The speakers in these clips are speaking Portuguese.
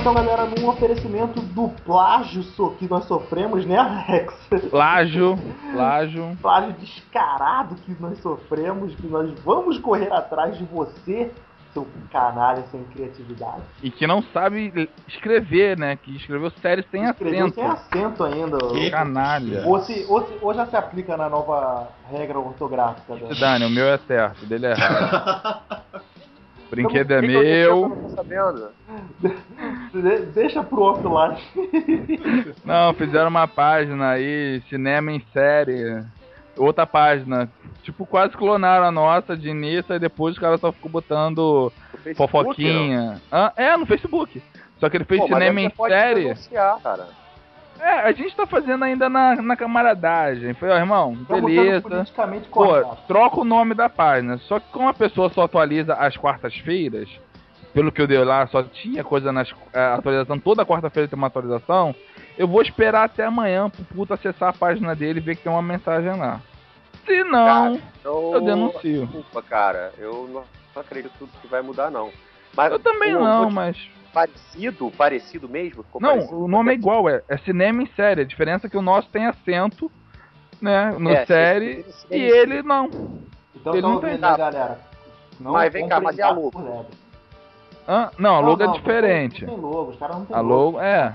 Então, galera, num oferecimento do plágio so- que nós sofremos, né, Alex? Plágio, plágio. Plágio descarado que nós sofremos, que nós vamos correr atrás de você, seu canalha sem criatividade. E que não sabe escrever, né? Que escreveu séries sem Escreveu acento. sem acento ainda. Que? Canalha. Ou, se, ou, se- ou já se aplica na nova regra ortográfica. Da... Dani, o meu é certo, o dele é errado. O brinquedo é O que que aconteceu que eu meu. Deixa pro offline. Não, fizeram uma página aí, cinema em série. Outra página. Tipo, quase clonaram a nossa de início e depois os caras só ficam botando Facebook, fofoquinha. Ah, é, no Facebook. Só que ele fez Pô, cinema em série. É, a gente tá fazendo ainda na, na camaradagem. Foi, ó, irmão, beleza. Pô, troca o nome da página. Só que como a pessoa só atualiza às quartas-feiras, pelo que eu dei lá, só tinha coisa nas é, atualização, toda quarta-feira tem uma atualização, eu vou esperar até amanhã pro puto acessar a página dele e ver que tem uma mensagem lá. Se não, Eu, eu denuncio. Desculpa, cara. Eu não, acredito que vai mudar, não. Mas Eu também não, mas. Parecido, parecido mesmo? Ficou Não, parecido? o nome é igual, é, é cinema em série. A diferença é que o nosso tem acento, né, no É, série, esse- e ele não. Então Ele tá não tem- né, galera? Não Mas vem cá, mas e a gato Hã? Não, a logo Não, é não, diferente. Não tem logo, os caras não tem A logo. logo, é.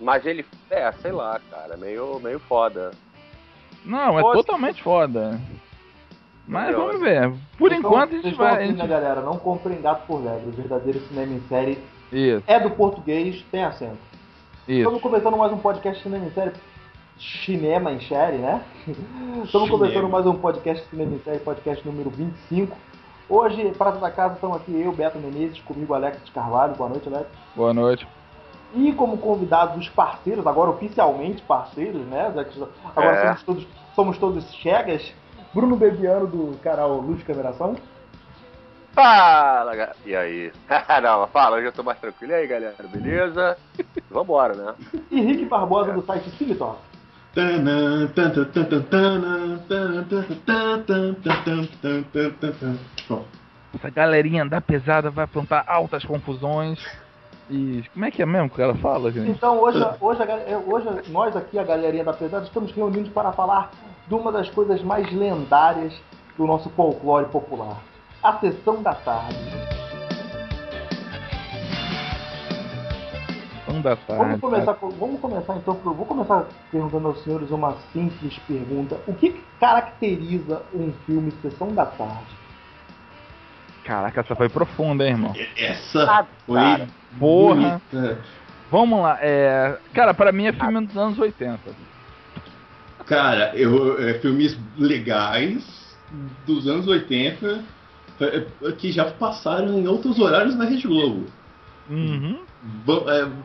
Mas ele. É, sei lá, cara. Meio, meio foda. Não, é Pode- totalmente foda. Mas vamos ver. Por Vocês enquanto a gente vai. a ouvindo, né, galera? Não comprem gato por lebre. O verdadeiro cinema em série Isso, é do português, tem acento. Estamos isso. começando mais um podcast cinema em série. Cinema em série, né? Estamos começando mais um podcast cinema em série, podcast número 25. Hoje, Prata da Casa, estão aqui eu, Beto Menezes, comigo Alex de Carvalho. Boa noite, Alex. Boa noite. E como convidados os parceiros, agora oficialmente parceiros, né? Já agora É. somos, todos, somos todos chegas. Bruno Bebiano do canal Luz de Cameração. Fala, galera. E aí? não, fala, hoje eu tô mais tranquilo. E aí, galera? Beleza? Vambora, né? E Rick Barbosa do site Cinetalk. Essa galerinha da pesada vai plantar altas confusões. E como é que é mesmo que ela fala, gente? Então, hoje, hoje, é, hoje nós aqui, a galerinha da pesada, estamos reunidos para falar de uma das coisas mais lendárias do nosso folclore popular: a sessão da tarde. Um da Vamos tarde. começar, com- vamos começar então, por- vou começar perguntando aos senhores uma simples pergunta. O que caracteriza um filme Sessão da Tarde? Caraca, essa foi profunda, hein, irmão? Essa Ah, foi cara. Porra. bonita. Vamos lá, é. Cara, pra mim é filme dos anos 80. Cara, eu, é, filmes legais dos anos 80 é, é, que já passaram em outros horários na Rede Globo. Uhum.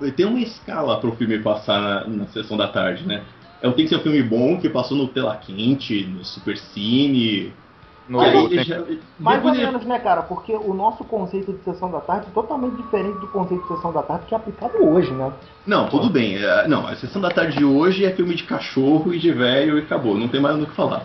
É, tem uma escala para o filme passar na, na sessão da tarde, né? É, tem que ser um filme bom que passou no Tela Quente, no Super Cine. No, e aí, já- Mais depois ou menos, né, cara? Porque o nosso conceito de Sessão da Tarde é totalmente diferente do conceito de Sessão da Tarde que é aplicado hoje, né? Não, tudo bem. é, Não, a sessão da tarde de hoje é filme de cachorro e de velho e acabou. Não tem mais do que falar.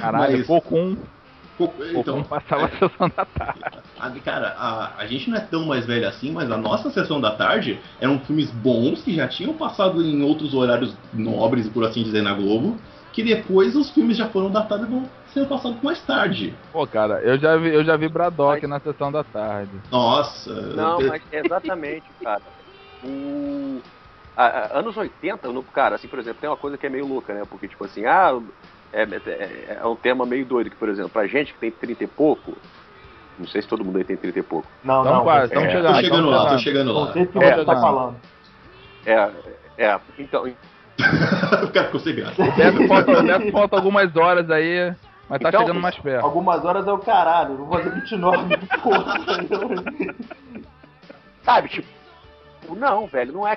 Caralho, Mas- Cocum. Co- Cocum Então, passava a sessão da tarde. a- cara, a, a gente não é tão mais velho assim, mas a nossa sessão da tarde eram filmes bons que já tinham passado em outros horários nobres, por assim dizer, na Globo. Que depois os filmes já foram datados e vão ser passados mais tarde. Pô, cara, eu já vi, eu já vi Braddock Mas- na sessão da tarde. Nossa. Não, mas exatamente, cara. O... a- a- anos 80, no, cara, assim, por exemplo, tem uma coisa que é meio louca, né? Porque, tipo assim, ah, é, é- é um tema meio doido, que, por exemplo, pra gente que tem 30 e pouco, não sei se todo mundo aí tem 30 e pouco, Não, Tamo não. quase, tamo é, chegando. Tô chegando lá, tô chegando. lá. Conceito que É, você tá não. falando. é, é, então, o cara ficou sem graça. Deve falta, algumas horas aí, mas tá Então, chegando mais perto. Algumas horas é o caralho. Vou fazer 29 porra. sabe, tipo, não, velho, não é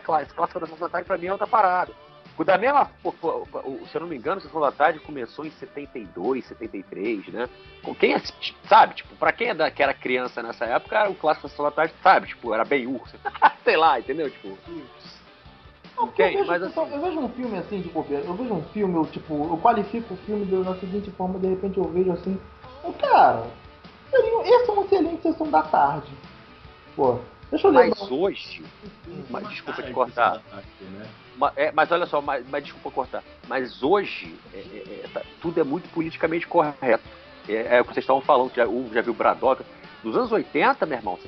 da Sessão da Tarde pra mim é outra parada. O da mesma, se eu não me engano, Sessão da Tarde começou em 72, 73, né? Com quem sabe, tipo, pra quem é que era criança nessa época, o clássico da Sessão da Tarde, sabe, tipo, era bem urso, sei lá, entendeu? Tipo, Não, porque Ok, eu, vejo, mas assim- eu vejo um filme assim de bobeira, eu vejo um filme, eu, tipo, eu qualifico o filme da seguinte forma, de repente eu vejo assim, "Ô, cara, seria, essa é uma excelente sessão da tarde. Pô, Deixa eu. Mas hoje, mas, desculpa te cortar. Né? Ma- é, mas olha só, mas, mas desculpa cortar. Mas hoje, é, é, é, tá- tudo é muito politicamente correto. É, é o que vocês estavam falando, já, um já viu Bradock. Nos anos 80, meu irmão,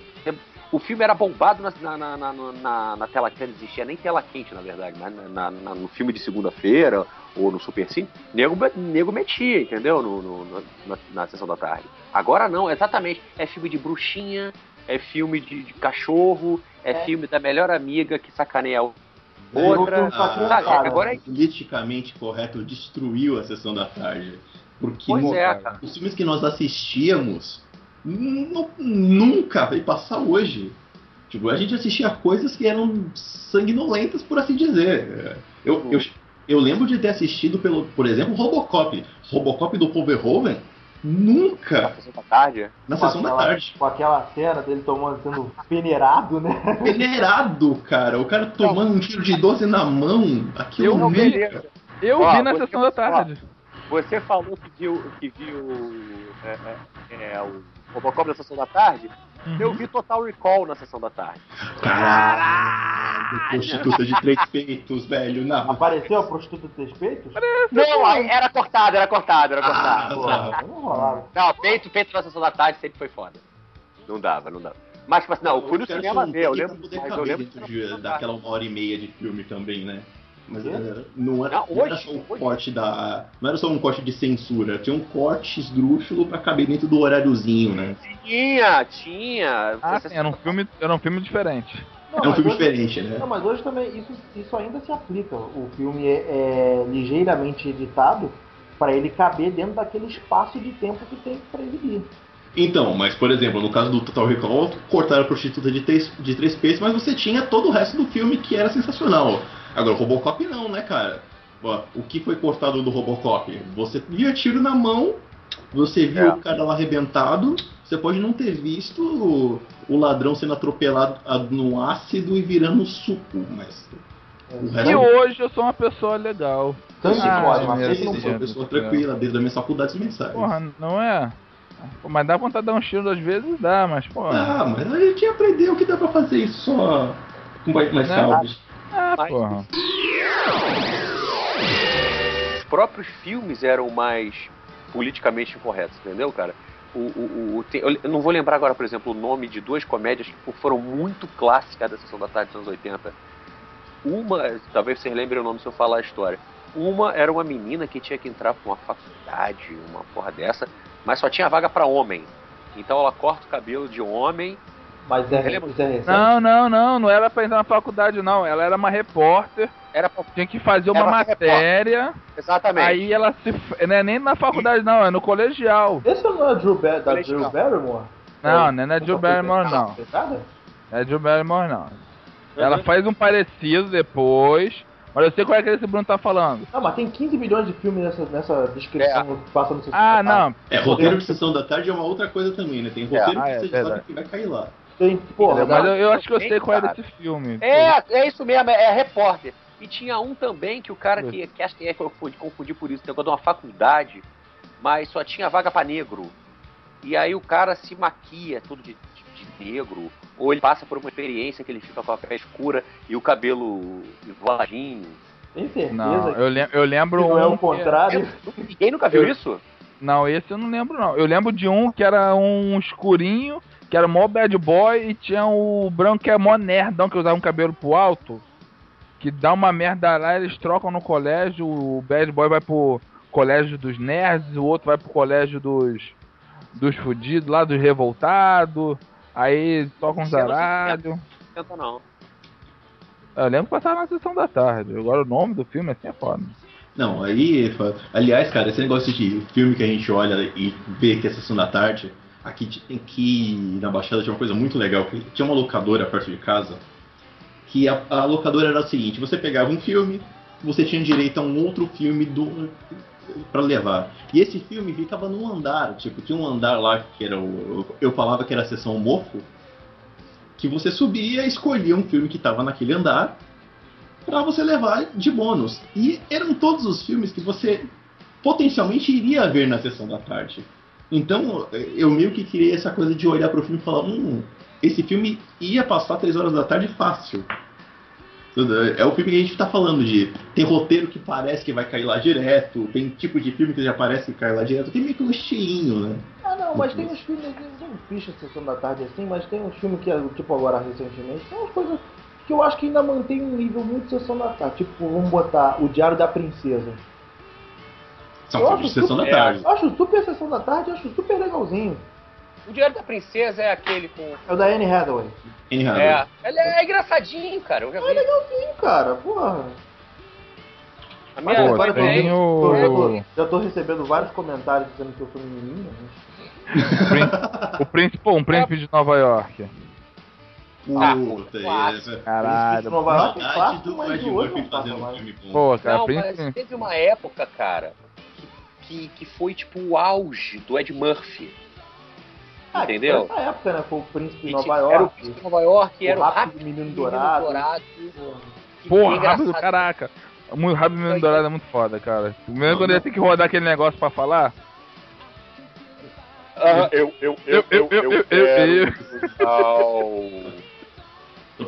o filme era bombado na, na, na, na, na- na tela quente, não existia nem tela quente, na verdade, mas na, na- na- no filme de segunda-feira ou no Super Cine, nego, nego metia, entendeu? No, no- no- na, na sessão da tarde. Agora não, exatamente. É filme de bruxinha, é filme de, de cachorro, é, É. filme da melhor amiga que sacaneia a outra. Ah, criançada. sabe, agora é- politicamente correto destruiu a sessão da tarde. Porque Pois no- é, cara. os filmes que nós assistíamos nu- nunca vai passar hoje. Tipo, a gente assistia coisas que eram sanguinolentas, por assim dizer. Eu, eu, eu lembro de ter assistido, pelo, por exemplo, Robocop. Robocop do Paul Verhoeven, Na nunca sessão da tarde. na Com sessão da aquela- tarde. Com aquela cena dele tomando, sendo peneirado, né? Peneirado, cara. O cara tomando um tiro de 12 na mão. Aquilo Eu nunca. beleza. Eu Ó, vi na você- sessão da tarde. Você falou que viu, que viu é, é, é, o Robocop na sessão da tarde. Uhum. Eu vi Total Recall na sessão da tarde. Caralho! Prostituta de três peitos, velho. Na... Apareceu a prostituta de três peitos? Não, aí era cortado, era cortado, era Ah, cortado. Porra, não. Não, peito, peito na sessão da tarde sempre foi foda. Não dava, não dava. Mas, tipo assim, não, eu fui no cinema ver, eu lembro, mas eu lembro de- daquela uma hora e meia de filme também, né? Mas Quê? era- não, era, Não, não era só um hoje- corte da. Não era só um corte de censura, tinha um corte esdrúxulo pra caber dentro do horáriozinho, né? Tinha, tinha. Ah, sim, era um filme, era um filme diferente. Não, é um filme hoje- diferente, né? Não, mas hoje também isso, isso ainda se aplica. O filme é, é ligeiramente editado para ele caber dentro daquele espaço de tempo que tem para exibir. Então, mas por exemplo, no caso do Total Recall, cortaram a prostituta de três, de três peitos, mas você tinha todo o resto do filme que era sensacional. Agora, o Robocop não, né, cara? O que foi cortado do Robocop? Você via tiro na mão, você viu É. o cara lá arrebentado, você pode não ter visto o, o ladrão sendo atropelado ah, no ácido e virando suco, mas. Resto E hoje eu sou uma pessoa legal. Tanto Ah, pode, mas eu sou uma pessoa tranquila, desde as minhas faculdades mensais. Porra, não é? Pô, mas dá vontade de dar um tiro às vezes? Dá, mas porra. Ah, mas a gente aprendeu que dá pra fazer isso só com mais, mais Né? Ah, Mas- porra. os próprios filmes eram mais politicamente incorretos, entendeu, cara? O, o, o- tem- eu não vou lembrar agora, por exemplo, o nome de duas comédias que foram muito clássicas da Sessão da Tarde dos anos 80. Uma, talvez vocês lembrem o nome se eu falar a história. Uma era uma menina que tinha que entrar pra uma faculdade, uma porra dessa, mas só tinha vaga pra homem. Então ela corta o cabelo de homem. Mas é, é recente. Não, não, não, não era pra entrar na faculdade, não. Ela era uma repórter, Era pra... tinha que fazer uma matéria. Exatamente. Aí ela se. Não é nem na faculdade, não, é no colegial. Esse não é Drew Bar da. Drew Barrymore? Não, não é Jill Barrymore, não. Pesada? Não é Jill Barrymore, não. Ela faz um parecido depois. Mas eu sei qual é que esse Bruno tá falando. Não, mas tem 15 milhões de filmes nessa, nessa descrição que passa no seu Ah, não. É, roteiro de sessão da tarde é uma outra coisa também, né? Tem roteiro ah, que é, você verdade. sabe que vai cair lá. Tem, porra, Mas eu, eu acho que eu sei qual é Cara. desse filme. É, é isso mesmo, é, é repórter. E tinha um também que o cara que, que acho que é que eu confundi, por isso, tem de uma faculdade, mas só tinha vaga pra negro. E aí o cara se maquia tudo de, de- de negro, ou ele passa por uma experiência que ele fica com a pele escura e o cabelo voadinho. tem certeza Não, que eu, lem- eu lembro não é um o que- contrário. Ninguém nunca viu Eu- isso? Não, esse eu não lembro não. Eu lembro de um que era um escurinho, que era mó bad boy, e tinha o branco que é mó nerdão, que usava um cabelo pro alto. Que dá uma merda lá, eles trocam no colégio, o bad boy vai pro colégio dos nerds, o outro vai pro colégio dos dos fudidos lá, dos revoltados. Aí tocam um é zaralho. Tenta não. Eu lembro que passava na sessão da tarde. Agora o nome do filme assim é foda. Não, aí. fa- Aliás, cara, esse negócio de filme que a gente olha e vê que é sessão da tarde, aqui que. Na Baixada tinha uma coisa muito legal, que tinha uma locadora perto de casa, que a, a locadora era o seguinte, você pegava um filme, você tinha direito a um outro filme do para levar. E esse filme ficava num andar, tipo, tinha um andar lá que era o. Eu falava que era a sessão mofo, que você subia e escolhia um filme que estava naquele andar para você levar de bônus. E eram todos os filmes que você potencialmente iria ver na sessão da tarde. Então, eu meio que queria essa coisa de olhar pro filme e falar, hum, esse filme ia passar três horas da tarde fácil. É o filme que a gente tá falando de. Tem roteiro que parece que vai cair lá direto, tem tipo de filme que já parece que cai lá direto, tem meio que um estilinho, né? Ah, não, mas tem uns filmes, eu não fiz a sessão da tarde assim, mas tem uns filmes que, tipo agora recentemente, tem umas coisas que eu acho que ainda mantém um nível muito sessão da tarde. Tipo, vamos botar O Diário da Princesa. São Eu filmes de sessão da super- tarde. Eu acho super sessão da tarde, eu acho super legalzinho. O Diário da Princesa é aquele com. É o da Anne Hathaway. Anne Hathaway. É, ele é engraçadinho, cara. Eu já É vi. legalzinho, cara, porra. A minha, Pô, agora tem tem- o. Já tô recebendo vários comentários dizendo que eu sou menininha. Né? O príncipe, pô, um príncipe de Nova York. Ah, Puta, clássico. é. Caralho. Nova York é clássico, mas hoje Murphy não passa mais. Pô, cara, Não, mas príncipe. teve uma época, cara, que, que, que foi tipo o auge do Ed Murphy. Ah, Entendeu? Nessa época, né? Foi o Príncipe de E, Nova York. Era o Príncipe de Nova York, o era o Rápido Rápido Menino Menino Dourado. Dourado. Porra. que rápido, caraca. Muito rápido menino dourado é muito foda, cara. Primeiro quando ele tem que rodar aquele negócio pra falar. Ah, eu, eu, Eu, eu, eu, eu, eu, eu. Eu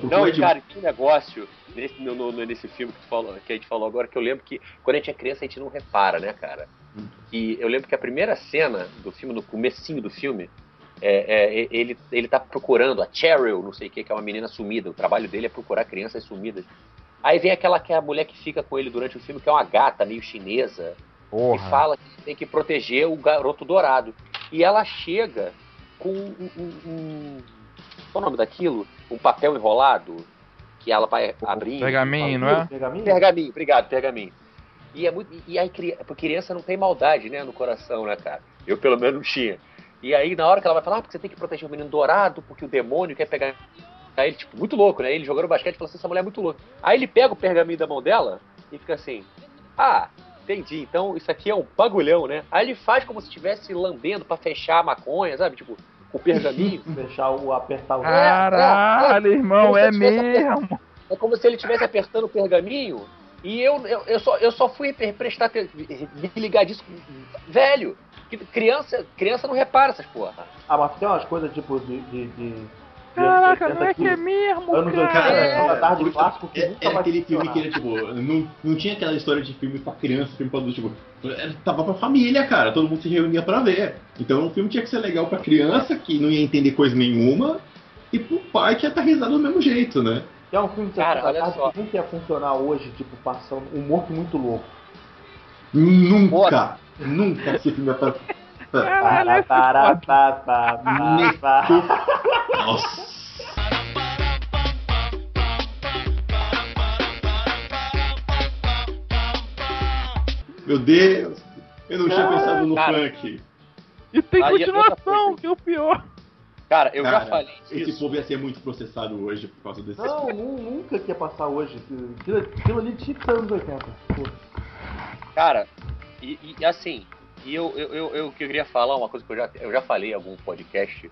Não, Ed- cara, um negócio nesse, no, no- nesse filme que, tu falou, que a gente falou agora, que eu lembro que quando a gente é criança a gente não repara, né, cara? Hum. E eu lembro que a primeira cena do filme, no comecinho do filme, é, é, ele, ele tá procurando a Cheryl, não sei o que, que é uma menina sumida. O trabalho dele é procurar crianças sumidas. Aí vem aquela que é a mulher que fica com ele durante o filme, que é uma gata meio chinesa, que Porra. fala que tem que proteger o garoto dourado. E ela chega com um. um, um qual é o nome daquilo? Um papel enrolado que ela vai abrir. Pergaminho, não é? Pergaminho? Pergaminho, obrigado, pergaminho. E é muito. E aí, criança não tem maldade, né, no coração, né, cara? Eu pelo menos não tinha. E aí, na hora que ela vai falar, ah, porque você tem que proteger o menino dourado, porque o demônio quer pegar. Aí ele, tipo, muito louco, né? Ele jogando basquete falou assim, essa mulher é muito louca. Aí ele pega o pergaminho da mão dela e fica assim, ah, entendi, então isso aqui é um bagulhão, né? Aí ele faz como se estivesse lambendo pra fechar a maconha, sabe? Tipo, o pergaminho. Fechar o apertar o. Caralho, irmão, Como se é eu tivesse mesmo. É como se ele estivesse apertando o pergaminho e eu, eu, eu, só, eu só fui pre- prestar me ligar disso velho. Criança, criança não repara essas porra. Ah, mas tem umas coisas tipo de. de, de Caraca, não é 80 que é mesmo, Anos 80, cara. é, da tarde porque clássico que É, nunca era aquele filme que era, tipo, não, não tinha aquela história de filme pra criança, filme pra adulto, tipo, era- tava pra família, cara, todo mundo se reunia pra ver. Então o filme tinha que ser legal pra criança, que não ia entender coisa nenhuma, e pro pai que ia estar risado do mesmo jeito, né? Que é um filme de Cara, olha só. que nunca ia funcionar hoje, tipo, passando um morto muito louco. Nunca, nunca esse filme ia tá. Nossa! Meu Deus! Eu não tinha pensado no Cara. funk. E tem é continuação, que é o pior. Cara, eu Cara, já falei Esse disso. povo ia ser muito processado hoje por causa desse. Não, nu- nunca que ia passar hoje. Aquilo, aquilo ali tinha que ser anos 80. Pô. Cara, e, e, assim, e eu, eu, eu, eu queria falar uma coisa que eu já, eu já falei em algum podcast,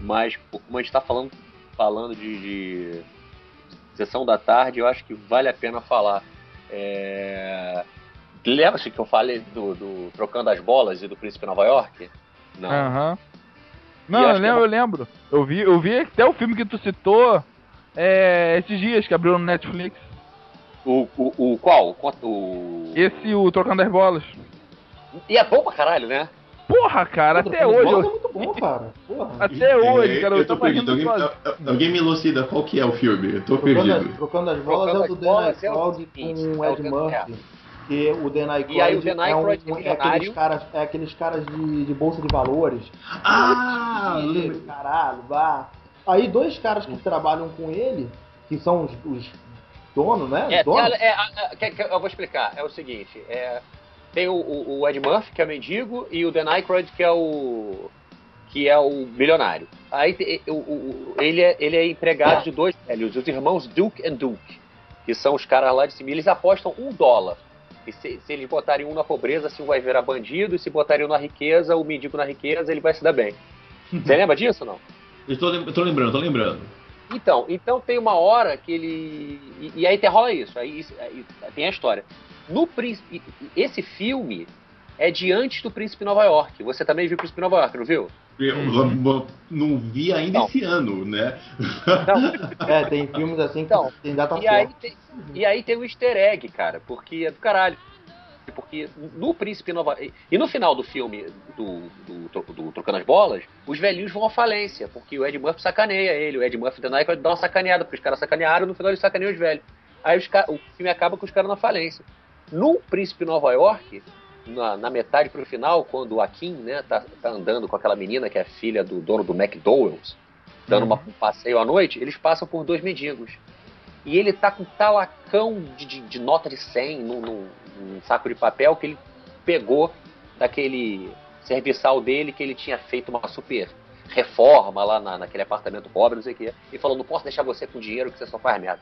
mas como a gente tá falando, falando de, de sessão da tarde, eu acho que vale a pena falar. É... Lembra-se que eu falei do, do Trocando as Bolas e do Príncipe Nova York? Não. Aham. Não, eu é lembro, eu lembro. Eu vi, eu vi até o filme que tu citou é, esses dias que abriu no Netflix. O, o, o qual? O... Esse, o Trocando as Bolas. E é bom pra caralho, né? Porra, cara, até hoje. Bola eu- é muito bom, cara. Porra. Até hoje, cara, eu, eu tô rindo perdido. Alguém, alguém me elucida qual que é o filme. Eu tô Trocando perdido. as, trocando as bolas Trocando é o do as Dan bolas é com o é o Ed Murphy. Que o Dan Aykroyd, E aí o Dan é, um, Aykroyd é é aqueles caras, é aqueles caras de, de bolsa de valores. Ah, caralho, vá. Aí dois caras que trabalham com ele, que são os, os donos, né? É, donos. é, é, é, que- que eu vou explicar. É o seguinte, é, tem o, o- o Ed Murphy, que é o mendigo, e o Dan Aykroyd, que é o que é o milionário. Aí te- o- o- ele, é, ele é empregado de dois velhos, os irmãos Duke and Duke, que são os caras lá de cima. Eles apostam um dólar. E se, se eles botarem um na pobreza, assim, vai virar bandido, e se botarem um na riqueza, o mendigo na riqueza, ele vai se dar bem. Você lembra disso ou não? Eu tô, eu tô lembrando, tô lembrando. Então, então tem uma hora que ele. E, e aí rola isso, aí, aí tem a história. No. Esse filme é de antes do Príncipe Nova York. Você também viu o Príncipe Nova York, não viu? Eu Uhum. não vi ainda Não. esse ano, né? Não. É, tem filmes assim que Então, tem data E aí, tem, e aí tem um easter egg, cara, porque é do caralho. Porque no Príncipe Nova E no final do filme do, do, do, do Trocando as Bolas, os velhinhos vão à falência, porque o Ed Murphy sacaneia ele. O Ed Murphy da Nike dá uma sacaneada, porque os caras sacanearam no final eles sacaneiam os velhos. Aí os o filme acaba com os caras na falência. No Príncipe Nova York, na, na metade pro final, quando o Akin, né, tá, tá andando com aquela menina que é filha do dono do McDowell's, dando uma- um passeio à noite, eles passam por dois mendigos. E ele tá com um talacão de, de- de nota de 100 num, num- num saco de papel que ele pegou daquele serviçal dele que ele tinha feito uma super reforma lá na, naquele apartamento pobre, não sei o quê. E falou, não posso deixar você com dinheiro que você só faz merda.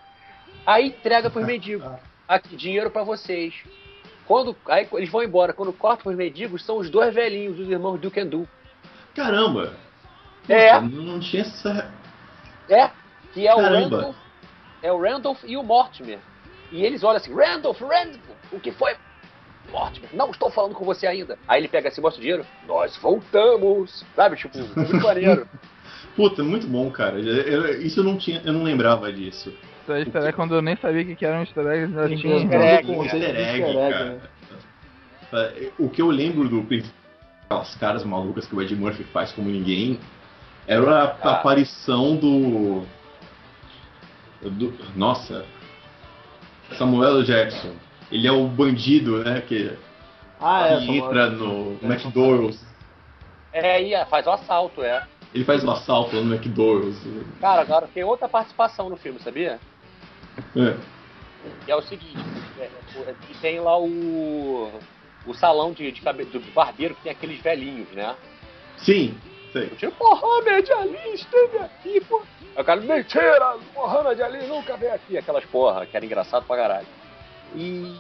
Aí entrega pros mendigos. Aqui, dinheiro pra vocês. Quando, aí eles vão embora. Quando corta pros mendigos, são os dois velhinhos, os irmãos Duke and Du. Caramba! É. Nossa, Não tinha essa. É, que é o Caramba. Randolph, é o Randolph e o Mortimer. E eles olham assim, Randolph, Randolph, o que foi? Mortimer, não estou falando com você ainda. Aí ele pega assim, mostra o dinheiro, nós voltamos. Sabe, tipo, muito maneiro. Puta, muito bom, cara. Isso eu não tinha, eu não lembrava disso. Aí, easter egg, quando eu nem sabia o que era um easter egg, já tinha. Egg, conceito easter egg, easter cara. né? É, O que eu lembro do aquelas caras malucas que o Ed Murphy faz como ninguém era a, Ah. aparição do, do. Nossa! Samuel Jackson. Ele é o bandido, né? Que, Ah, é. que entra no É, McDonald's. É, e faz o assalto, é. Ele faz o assalto lá no McDonald's. Cara, agora tem outra participação no filme, sabia? É. Que é o seguinte, é, é, que tem lá o, o salão de, de cabe- do barbeiro que tem aqueles velhinhos, né? Sim, sei. Tipo, Mohamed Ali esteve aqui, pô. Aí o cara, mentira, Mohamed Ali nunca veio aqui. Aquelas porra, que era engraçado pra caralho. E-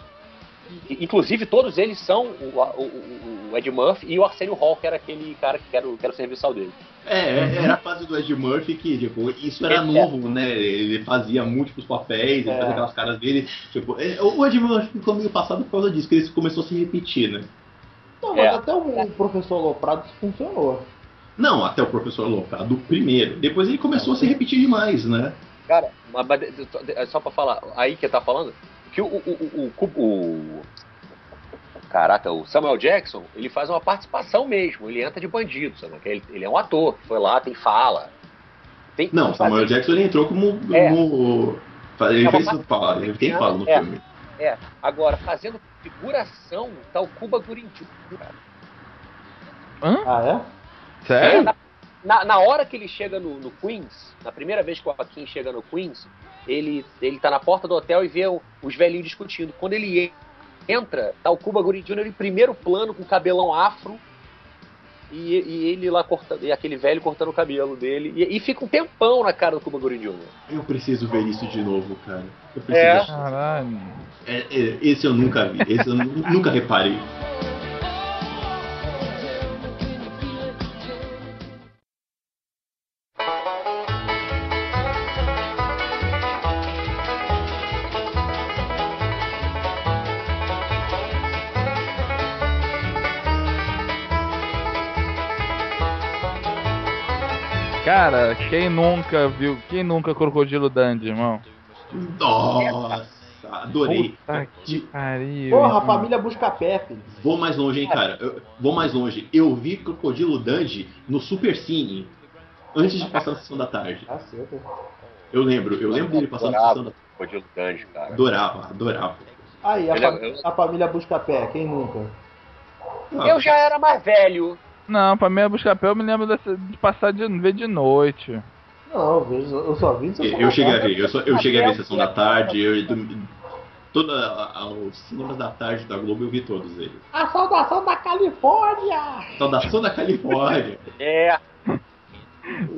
inclusive, todos eles são o, o- o- Ed Murphy e o Arsenio Hall, que era aquele cara que era o, que era o serviçal dele. É, é, era a fase do Ed Murphy que, tipo, isso era É. novo, né? Ele fazia múltiplos papéis, ele É. fazia aquelas caras dele. Tipo, é, o Ed Murphy ficou meio passado por causa disso, que ele começou a se repetir, né? Não, mas É. até o professor Loprado funcionou. Não, até o professor Loprado primeiro. Depois ele começou a se repetir demais, né? Cara, mas, só pra falar, aí que tá falando, que o, o, o, o, o- Caraca, o Samuel Jackson, ele faz uma participação mesmo, ele entra de bandido, sabe? Ele, ele é um ator, foi lá, tem fala. Tem, Não, Samuel Jackson ele entrou como. É. como- ele É fez parte- fala, ele tem fala no É. filme. É, agora, fazendo figuração, tá o Cuba Jr., cara. Hã? Ah, é? É, Sério? na, na, na hora que ele chega no, no Queens, na primeira vez que o Joaquim chega no Queens, ele, ele tá na porta do hotel e vê o- os velhinhos discutindo. Quando ele en- entra, tá o Cuba Gooding Jr. em primeiro plano com cabelão afro e, e ele lá cortando, e aquele velho cortando o cabelo dele. E, e fica um tempão na cara do Cuba Gooding Jr. Eu preciso ver isso de novo, cara. Eu preciso É. Caralho. É, é, esse eu nunca vi, esse eu nu- nunca reparei. Quem nunca viu, quem nunca Crocodilo Dandy, irmão? Nossa, adorei. Puta que pariu. Porra, a irmão. família busca pé, filho. Vou mais longe, hein, cara. Eu- vou mais longe. Eu vi Crocodilo Dandy no Super Cine antes de passar a sessão da tarde. Eu lembro, eu lembro dele passando a sessão da tarde. Codilo Danjo, cara. Adorava, adorava. Aí, a, eu- a família busca pé, quem nunca? Ah, Eu já era mais velho. Não, pra mim é buscar-pé, eu me lembro dessa- de passar de ver de noite. Não, eu, vejo, eu só vi isso. Eu cheguei a ver, eu, só- eu cheguei a ver a sessão da tarde, eu, toda a- a- os cinemas da tarde da Globo eu vi todos eles. A saudação da Califórnia! Saudação da Califórnia. É.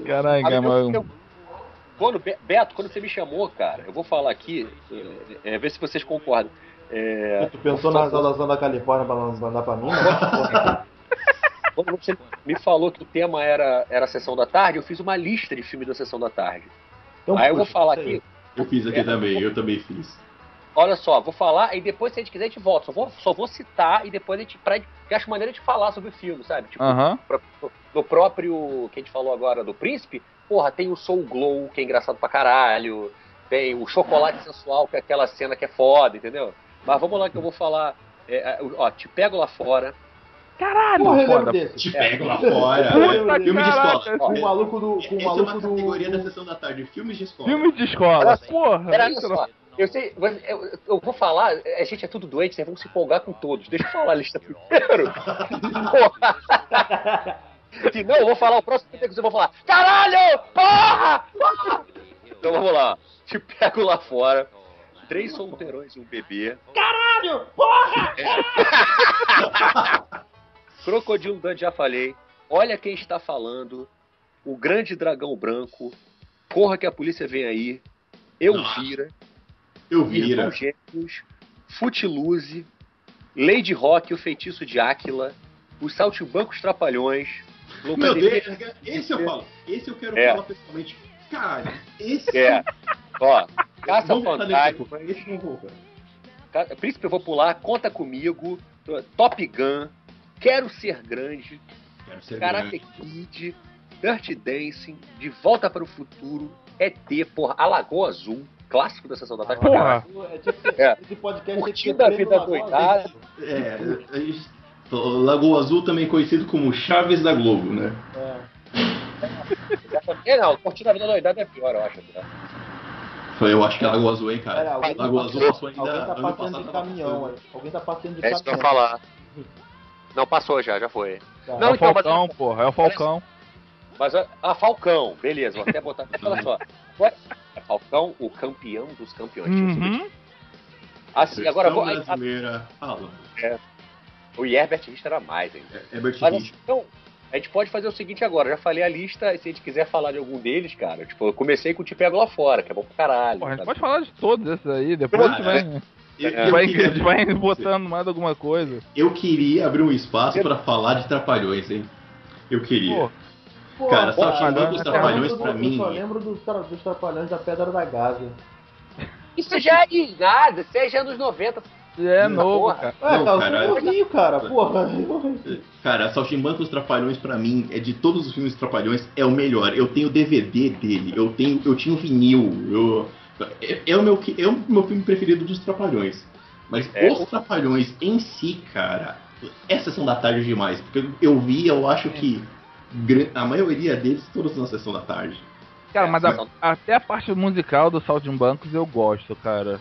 Caraca, eu- mano. eu- quando, Be- Beto, quando você me chamou, cara, eu vou falar aqui, é, é, ver se vocês concordam. É, Tu pensou na saudação da Califórnia pra não mandar pra mim? Quando você me falou que o tema era, era a sessão da tarde, eu fiz uma lista de filmes da sessão da tarde. Então, Aí eu vou falar aqui, Eu fiz aqui É. também, eu também fiz. olha só, vou falar e depois, se a gente quiser, a gente volta. Só vou, só vou citar e depois a gente. Pra, que acho maneira de falar sobre o filme, sabe? Tipo, pro- pro- no próprio. que a gente falou agora do Príncipe, porra, tem o Soul Glow, que é engraçado pra caralho. Tem o Chocolate Sensual, que é aquela cena que é foda, entendeu? Mas vamos lá que eu vou falar. é, é, ó, te pego lá fora. Caralho, Porra, foda. desse. Te pego lá fora. Puta Filme de escola. Com o esse maluco do. Com o Essa é maluco uma do. categoria da sessão da tarde, filmes de escola. Filme de escola. Só, Porra. Pera, isso não-. Eu sei, mas eu, eu vou falar, a gente é tudo doente, vocês vão se empolgar com todos. Deixa eu falar a lista primeiro. Porra. Se não, eu vou falar o próximo que eu vou falar. Caralho! Porra! Porra! Então vamos lá. Te pego lá fora. Três solteirões e um bebê. Caralho! Porra! Crocodilo Dante já falei. Olha quem está falando. O grande dragão branco. Corra que a polícia vem aí. Eu vira. Irmãos Gêmeos, Footloose, Lady Rock, o feitiço de Áquila, os Saltimbancos Trapalhões, Meu Deus, esse eu falo. Esse eu quero É. falar pessoalmente. Cara, esse. É, ó, Caça Fantasma, pouco. Esse não vou, cara. Ca- Príncipe Eu Vou Pular, Conta Comigo, Top Gun, Quero Ser Grande, Quero ser Karate grande. Kid, Dirty Dancing, De Volta para o Futuro, ET, porra, Alagoa Azul, clássico da Sessão da Tarde. Porra. caralho. É tipo, É. Esse podcast Curtindo a vida doidada. É, a gente- Lagoa Azul também conhecido como Chaves da Globo, né? É, não, Curtindo a Vida Doidada é pior, eu acho. Né? Eu acho que é Lagoa Azul, hein, Pera, cara. alguém tá Lagoa passando- Azul passou ainda. Alguém tá passando de caminhão. Alguém tá passando de É isso que eu ia caminhão. falar. Não, passou já, já foi. Tá. É Não, o então, mas- Falcão, porra. É o Falcão. Mas, a ah, Falcão, beleza, vou até botar. Olha só. Ué, Falcão, o campeão dos campeões. Uhum. Assim, agora vou. Brasileira falando. o Herbert Richter era mais ainda. É Herbert Mas Richter. assim, então, a gente pode fazer o seguinte agora. Já falei a lista, e se a gente quiser falar de algum deles, cara, tipo, eu comecei com o Te Pego Lá Fora, que é bom pra caralho. Porra, a gente sabe? pode falar de todos esses aí. Depois a gente vai, Eu, É. vai, queria, vai botando mais alguma coisa. eu queria abrir um espaço pra falar de Trapalhões, hein? Eu queria. Pô, Pô, Cara, pô, eu lembro Trapalhões do- pra mim. Eu só lembro dos, tra- dos Trapalhões da Pedra da Gávea. Isso já é nada, seja anos 90. é novo, porra. cara. É, Não, cara, cara, novinho, cara. Porra. Cara, Saltimbancos Trapalhões pra mim é de todos os filmes Trapalhões é o melhor. Eu tenho DVD dele, eu tenho, eu tinha o vinil, eu é, é o meu é o meu filme preferido dos Trapalhões. Mas É. os Trapalhões em si, cara, é sessão da tarde demais, porque eu vi, eu acho que gra- a maioria deles todos na sessão da tarde. Cara, mas a- até a parte musical do Saltimbancos eu gosto, cara.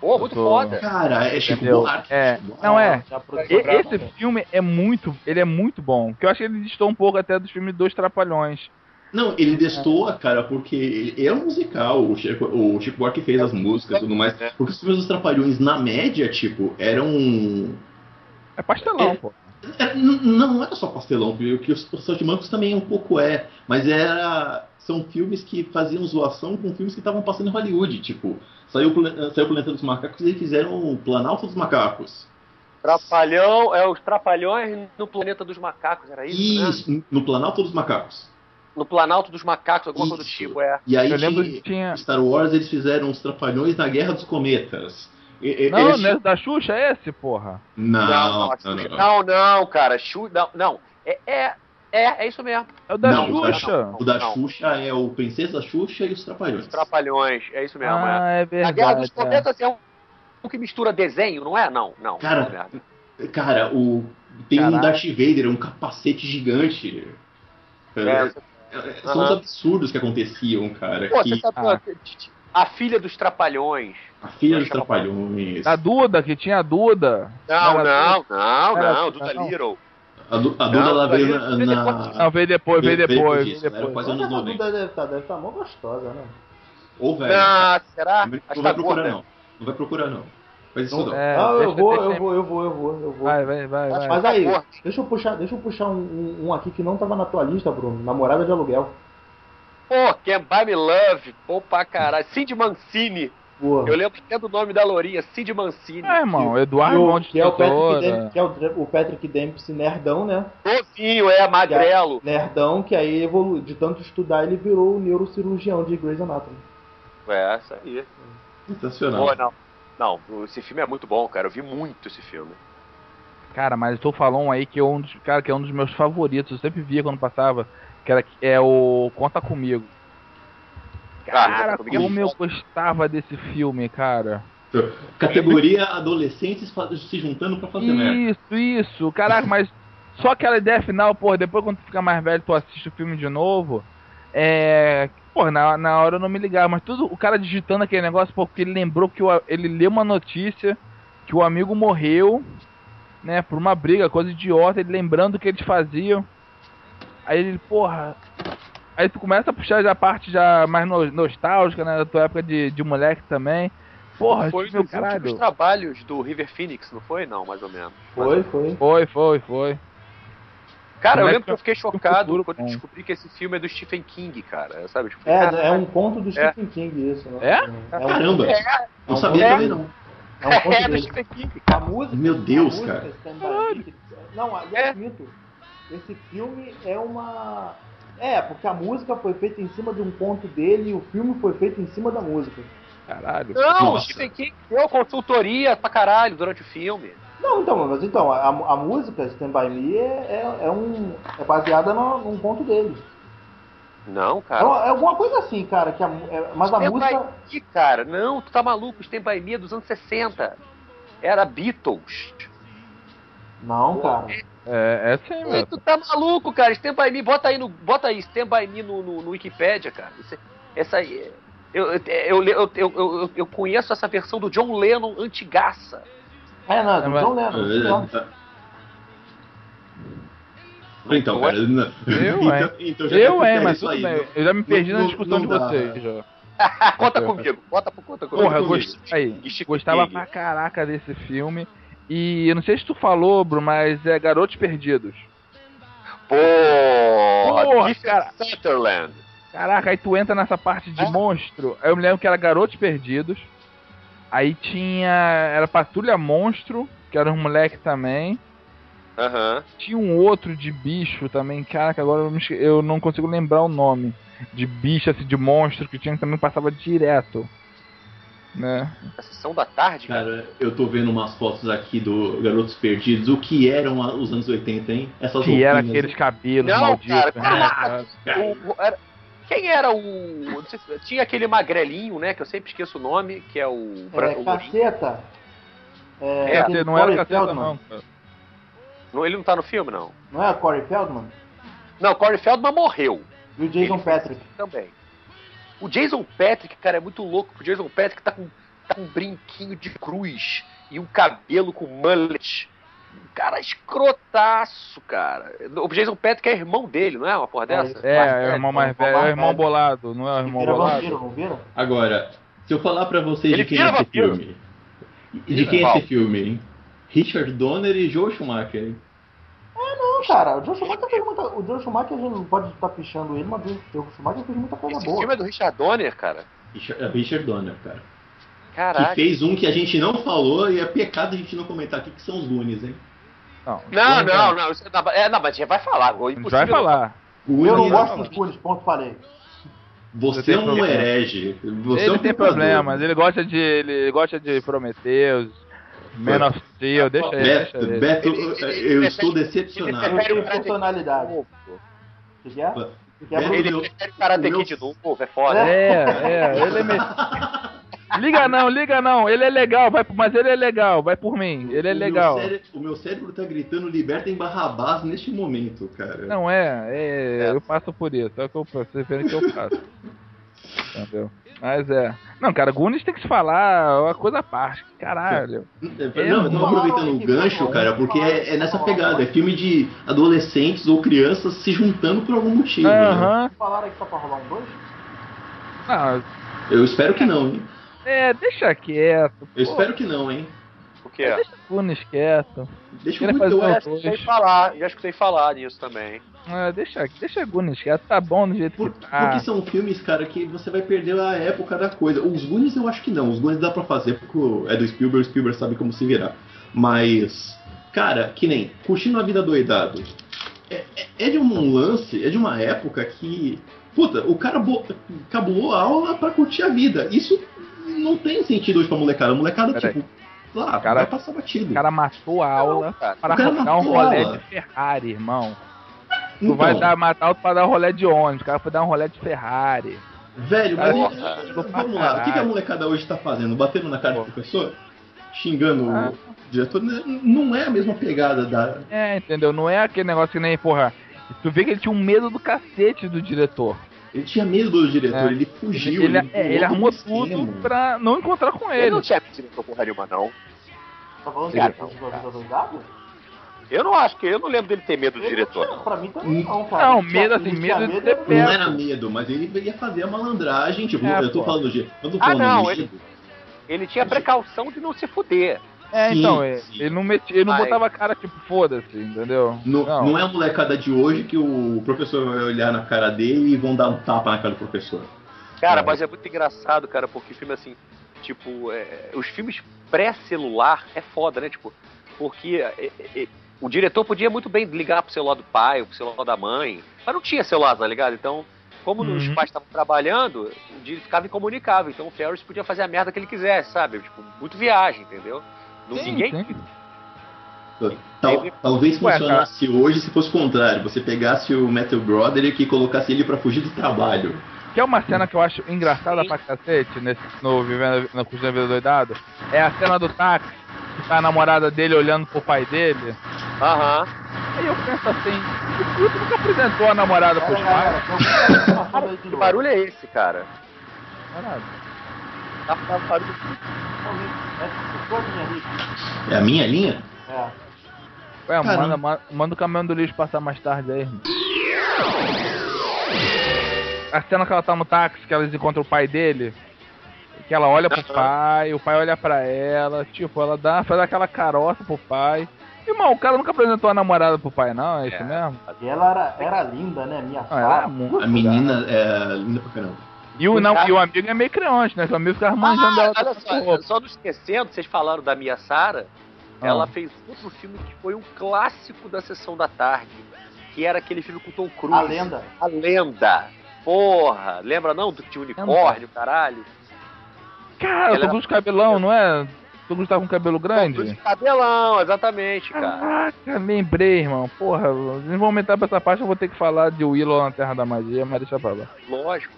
Pô, muito tô- foda. Cara, é Chico Entendeu? Buarque. É. Chico Não é. E- esse filme é muito, ele é muito bom. Que eu acho que ele distou um pouco até dos filmes dos Trapalhões. Não, ele destoa, cara, porque ele é um musical. O Chico, o Chico Buarque fez as músicas e tudo mais. É. Porque os filmes dos Trapalhões, na média, tipo, eram. É pastelão, É. pô. é, n- não era só pastelão, porque os, os Saltimbancos também um pouco é. Mas era. São filmes que faziam zoação com filmes que estavam passando em Hollywood. Tipo, saiu, saiu o Planeta dos Macacos e fizeram o Planalto dos Macacos. Trapalhão, é os Trapalhões no Planeta dos Macacos, era isso? Né? Isso, no Planalto dos Macacos. No Planalto dos Macacos, alguma coisa do Isso. tipo, é. E aí Eu lembro que tinha. Star Wars eles fizeram os Trapalhões na Guerra dos Cometas. E- Não, eles- não é da Xuxa é esse, porra. Não, não, não, não, não. cara. Chu, não, não. É, é, é, é isso mesmo. É o da Não, o da- Xuxa. O da. Xuxa é o Princesa Xuxa e os Trapalhões. Os Trapalhões, é isso mesmo, é. Ah, é A Guerra dos verdade. é. Cometas é um, um que mistura desenho, não é? Não, não. Cara, é. Cara, o tem um Caralho. Darth Vader, um capacete gigante. É, São os Aham. absurdos que aconteciam, cara. Pô, que você sabe, Ah. a filha dos Trapalhões. a filha dos Chama- Trapalhões. A Duda, que tinha a Duda. Não, não, não, Era- não, Duda não. Little. A, Du- a Duda Não, ela veio na. veio na- Não, veio depois, veio Veio- veio depois. era depois. quase anos 90. Duda deve estar deve tá mó gostosa, né? Ô, velho. Ah, será? não vai tá procurar, não. Não vai procurar, não. Faz isso Não, não. É, ah, eu vou, deixa- eu vou, eu vou, eu vou, eu vou. Vai, vai, vai, vai. Mas aí, Porra. deixa eu puxar, deixa eu puxar um, um- aqui que não tava na tua lista, Bruno. Namorada de aluguel. Pô, Can't Buy Me Love, pô pra caralho. Cindy Mancini. Boa. Eu lembro até do nome da lourinha, Cindy Mancini. É, irmão, Eduardo E de que é o Patrick. Dempsey, que é o, o Patrick Dempsey nerdão, né? Novinho, é, magrelo. Nerdão, que aí evolui, de tanto estudar, ele virou o neurocirurgião de Grey's Anatomy. É, essa aí. Sensacional. Pô, não. Não, esse filme é muito bom, cara. Eu vi muito esse filme. Cara, mas tu falou um aí que é um dos, cara, que é um dos meus favoritos. Eu sempre via quando passava. Que era, é o Conta Comigo. Cara, Comigo é como eu gostava desse filme, cara. Categoria adolescentes se juntando pra fazer merda. Isso, isso. Caraca, mas só aquela ideia final, porra, depois quando tu fica mais velho, tu assiste o filme de novo. É. Porra, na, na hora eu não me ligava, mas tudo o cara digitando aquele negócio, pô, porque ele lembrou que o, ele leu uma notícia que o amigo morreu, né, por uma briga, coisa idiota, ele lembrando o que eles faziam. Aí ele, porra. Aí tu começa a puxar já a parte já mais no- nostálgica, né, da tua época de, de moleque também. Porra, foi um meu caralho. trabalhos do River Phoenix, não foi? Não, mais ou menos. Foi, foi. Foi, foi, foi. Cara, eu Moleque lembro que eu fiquei chocado futuro quando descobri que esse filme é do Stephen King, cara. Sabe? Tipo, É, cara, é um conto do Stephen King, isso. Né? É? É um, Caramba, É, não sabia é. também não. É um conto é do. Stephen King, A música. Meu Deus, a música cara. Stand Não, aliás, É. mito. Esse filme é uma. É, porque a música foi feita em cima de um conto dele e o filme foi feito em cima da música. Caralho. Não, o. Stephen King deu consultoria pra caralho durante o filme. Não, então, mas então, a, a música Stand By Me é, é, é um, é baseada no, num conto dele. Não, É, cara. uma- é alguma coisa assim, cara, que a, é- mas a Stand música. By Me, cara. Não, tu tá maluco. Stand By Me é dos anos 60. Era Beatles. Não, cara. É, é sim, Ei, meu. tu tá maluco, cara. Stand By Me, bota aí no, bota aí Stand By Me no, no, no Wikipedia, cara. É- essa aí... é- Eu, eu, eu, eu, eu, eu, eu conheço essa versão do John Lennon antigaça. É, não, do É, mas- John Lennon. isso mesmo. Então, cara. não- Eu, então, hein? então já Eu, é, é mas tudo aí, bem. Eu já me perdi não- na discussão não de vocês já. conta comigo, bota por conta comigo. Porra, eu gostei, aí, gostava pra caraca desse filme. E eu não sei se tu falou, Bruno, mas é Garotos Perdidos. Porra, Porra, cara. Sutherland. Caraca, aí tu entra nessa parte de É? monstro. Aí eu me lembro que era Garotos Perdidos. Aí tinha. Era Patrulha Monstro, que era um moleque também. Aham. Tinha um outro de bicho também, caraca, agora eu, me esque- eu não consigo lembrar o nome. De bicho, assim, de monstro, que tinha que também passava direto. Né? A sessão da tarde, cara. Cara, eu tô vendo umas fotos aqui do Garotos Perdidos. O que eram os anos 80, hein? Essas Que era roupinhas. aqueles cabelos Não, malditos. cara, né, caraca. cara? O- o- era- quem era o. não sei se- tinha aquele magrelinho, né? Que eu sempre esqueço o nome, que é o. É, o caceta. É, É, Não era Corey caceta, Feldman. não, cara. Não, ele não tá no filme, não. Não é o Corey Feldman? Não, Corey Feldman morreu E o Jason Ele- Patrick. também. O Jason Patrick, cara, é muito louco. O Jason Patrick tá com, tá com um brinquinho de cruz e um cabelo com mullet. Cara escrotaço, cara. O Jason Patrick é irmão dele, não é uma porra dessa? É, é o irmão mais velho, é o irmão bolado, não é irmão vira bolado? vampiro? Agora, se eu falar pra vocês Ele de quem é esse vampiro. filme. De quem é esse filme, hein? Richard Donner e Joe Schumacher. hein? Não, cara, o Joe Schumacher fez muita. O Joe Schumacher a gente não pode estar pichando ele, mas o Joe Schumacher fez muita coisa Esse boa. filme é do Richard Donner, cara. Richard, é Richard Donner, cara. Que Caralho. fez um que a gente não falou e é pecado a gente não comentar aqui, que são os Goonies, hein? Não, Não, então, não, não. Não, é, não, mas a gente vai falar. A gente impossível vai falar. Eu não Goonies, gosto dos Goonies, ponto, falei. Você é um problema. herege. Você é ele um tem pecador. problemas, ele gosta de. ele gosta de Prometheus, Man of Steel, deixa ele, deixa Beto, ele. Beto, Ele- ele- eu ele estou prefere- decepcionado. Eu prefere personalidade. Que é? Que é, Ele-? Ele prefere o Karate Kid de novo, é foda. É, é, ele é meio... Liga não, liga não, ele é legal, vai, mas ele é legal, vai por mim, ele é O meu legal. cére- o meu cérebro tá gritando libertem Barrabás neste momento, cara. Não é, é, É. eu passo por isso, é o que eu, vocês verem que eu faço. Entendeu? Mas é. Não, cara, Goonies tem que se falar, é uma coisa à parte, caralho. É, não, eu tava aproveitando o gancho, cara, porque é, é nessa pegada. É filme de adolescentes ou crianças se juntando por algum motivo. né? Aham. Falaram que só pra rolar um dois? Não, Eu espero que não, hein? É, deixa quieto. Eu pô, espero que não, hein? O que é? Deixa Goonies quieto. Deixa o fazer muito uma- Já escutei falar, já escutei falar nisso também. É, deixa, deixa Goonies quieto, tá bom do jeito Por- que tá. porque são filmes, cara, que você vai perder a época da coisa. Os Goonies eu acho que não. Os Goonies dá pra fazer porque o- é do Spielberg, o Spielberg sabe como se virar. Mas, cara, que nem Curtindo a Vida Doidado. É, é- é de um lance, é de uma época que. Puta, o cara bo- cabulou a aula pra curtir a vida. Isso não tem sentido hoje pra molecada. A molecada, tipo, lá, Cara- vai passar batido. O cara matou a aula Não, cara. para arrancar um rolê aula. de Ferrari, irmão. Tu Então, vai dar, matar outro pra dar um rolê de ônibus. O cara foi dar um rolê de Ferrari. Velho, mas Porra, vamos lá, o que, que a molecada hoje tá fazendo? Batendo na cara do Porra. professor? Xingando Ah. o diretor? N- Não é a mesma pegada da. É, entendeu? Não é aquele negócio que nem, porra. Tu vê que ele tinha um medo do cacete do diretor. Ele tinha medo do diretor, É. ele fugiu. ele, é, pulou ele do armou extremo. tudo pra não encontrar com Ele ele. não tinha diretor porra nenhuma, não. Tá falando Cara, que não, ele? Eu não acho que eu não lembro dele ter medo do Ele diretor. não Pra mim também não, cara. Não, Ele medo ele assim, medo de era- pego. Não era medo, mas ele ia fazer a malandragem, tipo, É, eu tô pô. falando de. Eu tô Ah, falando não, ele- Ele tinha precaução de não se fuder. É, Sim, então, ele, sim. ele não metia, ele não botava a cara tipo, foda-se, entendeu? Não, não é a molecada de hoje que o professor vai olhar na cara dele e vão dar um tapa na cara do professor. Cara, É. mas é muito engraçado, cara, porque filme assim, tipo, é, os filmes pré-celular é foda, né? Tipo, porque é, é, é, o diretor podia muito bem ligar pro celular do pai ou pro celular da mãe, mas não tinha celular, tá ligado? Então, como os Uhum. pais estavam trabalhando, o dia ficava incomunicável. Então o Ferris podia fazer a merda que ele quisesse, sabe? Tipo, muito viagem, entendeu? Não, Sim, ninguém. sim. Tal- talvez funcionasse hoje se fosse o contrário. Você pegasse o Metal Brother e colocasse ele pra fugir do trabalho. Que é uma cena que eu acho engraçada pra cacete nesse, no Vivendo na Cozinha Vida Doidado. É a cena do táxi, que tá a namorada dele olhando pro pai dele. Aham. Aí eu penso assim, o Pluto nunca apresentou a namorada pros pais. cara, tem Que barulho é esse, cara? Caralho. Tá, tá barulho. É, foi a minha lista. É a minha linha? É. Ué, manda, ma- manda o caminhão do lixo passar mais tarde aí, irmão. A cena que ela tá no táxi, que elas encontram o pai dele, que ela olha pro pai, o pai olha pra ela, tipo, ela dá, faz aquela caroça pro pai. Irmão, o cara nunca apresentou a namorada pro pai, não? É isso É. mesmo? E ela era, era linda, né? Minha Ah, ela A menina é linda pra caramba. E o, não, e o amigo é meio creonte, né? Que o amigo ficava manjando Ah, ela. olha só, roupa. só não esquecendo, vocês falaram da Mia Sara, Ah. ela fez outro filme que foi um clássico da sessão da tarde, que era aquele filme com o Tom Cruise. A lenda. A Lenda. Porra, lembra não do tio unicórnio, caralho? Cara, Tom Cruise cabelão, não é? Tom Cruise tá com cabelo Tom Cruise grande? de cabelão, exatamente, cara. Caraca, lembrei, irmão. Porra, não vou aumentar pra essa parte, eu vou ter que falar de Willow na Terra da Magia, mas deixa pra lá. Lógico.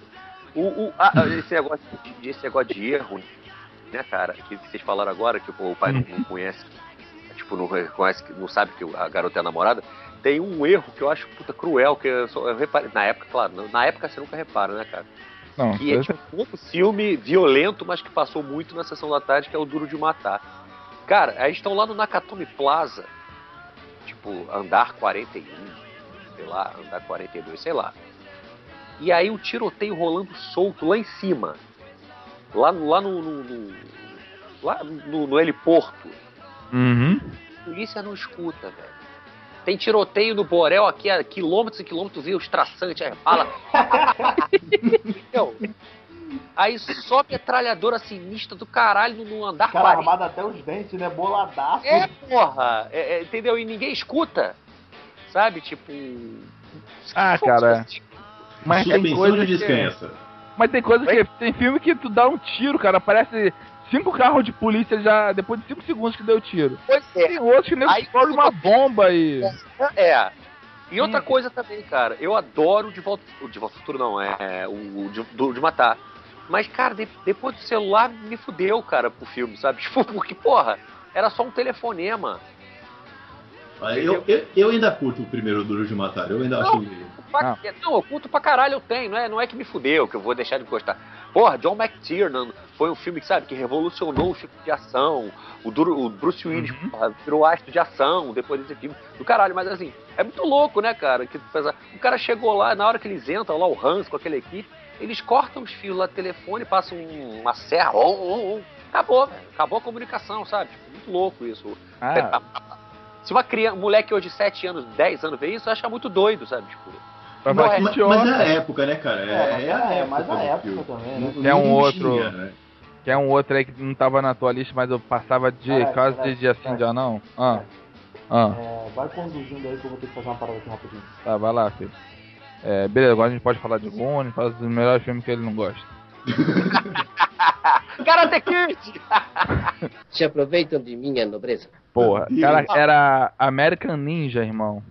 O, o- ah, ah, esse, negócio de, esse negócio de erro, né, cara, que vocês falaram agora, que pô, o pai não, não conhece, tipo, não reconhece, que- não sabe que a garota é a namorada, tem um erro que eu acho puta cruel, que eu, só, eu reparei, na época, claro, na- época você nunca repara, né, cara? Não, Que é tipo um filme violento, mas que passou muito na sessão da tarde, que é o Duro de Matar. Cara, aí estão lá no Nakatomi Plaza, tipo, andar 41, sei lá, andar 42, sei lá. E aí o tiroteio rolando solto lá em cima. Lá, no- lá no, no, no- lá no, no heliporto. Uhum. A polícia não escuta, velho. Tem tiroteio no Borel aqui a quilômetros e quilômetros, vê os traçantes, aí bala. Entendeu? Aí só metralhadora sinistra do caralho no andar Cara 40. armado até os dentes, né? Boladaço. É, porra! É, é, entendeu? E ninguém escuta. Sabe? Tipo. Ah, cara. assim? Mas tem coisa de que... Mas tem coisa que... Tem filme que tu dá um tiro, cara, parece cinco carros de polícia já depois de cinco segundos que deu tiro. Pois é. Tem outros que nem Aí explode uma bomba e... É. E outra Hum. coisa também, cara, eu adoro o De Volta, o De Volta ao Futuro, não, é o, o de, do- de Matar. Mas, cara, de- depois do celular me fudeu, cara, pro filme, sabe? Tipo, porque, porra, era só um telefonema. Eu, eu, eu ainda curto o primeiro Duro de Matar. Eu ainda acho que. Pra- Não, eu curto pra caralho, eu tenho, não é, não é que me fudeu, que eu vou deixar de gostar. Porra, John McTiernan foi um filme que, sabe, que revolucionou o filme de ação. O, Duro- o Bruce Willis Uhum. porra, virou astro de ação depois desse filme. Do caralho, mas assim, é muito louco, né, cara? Que, o cara chegou lá, na hora que eles entram lá, o Hans com aquela equipe, eles cortam os fios lá do telefone, passam um- uma serra, on, on, on. acabou, velho. Acabou a comunicação, sabe? Tipo, muito louco isso. Ah, Se uma criança, um moleque hoje de 7 anos, 10 anos vê isso, acha muito doido, sabe? Tipo, pra Não, é- Mas, mas é a época, né, cara? É, é a É, época. mas a do época filme. também, né? Quer um outro- tinha, né? Quer um outro aí que não tava na tua lista, mas eu passava de Caralho, quase de dia sim, dia não. Ah. Ah, É, vai conduzindo aí que eu vou ter que fazer uma parada aqui rapidinho. tá, vai lá, filho. É, beleza, agora a gente pode falar de Goonies, falar dos melhores filmes que ele não gosta. Karate Kid! Se aproveitam de minha nobreza. Porra, cara, era American Ninja, irmão.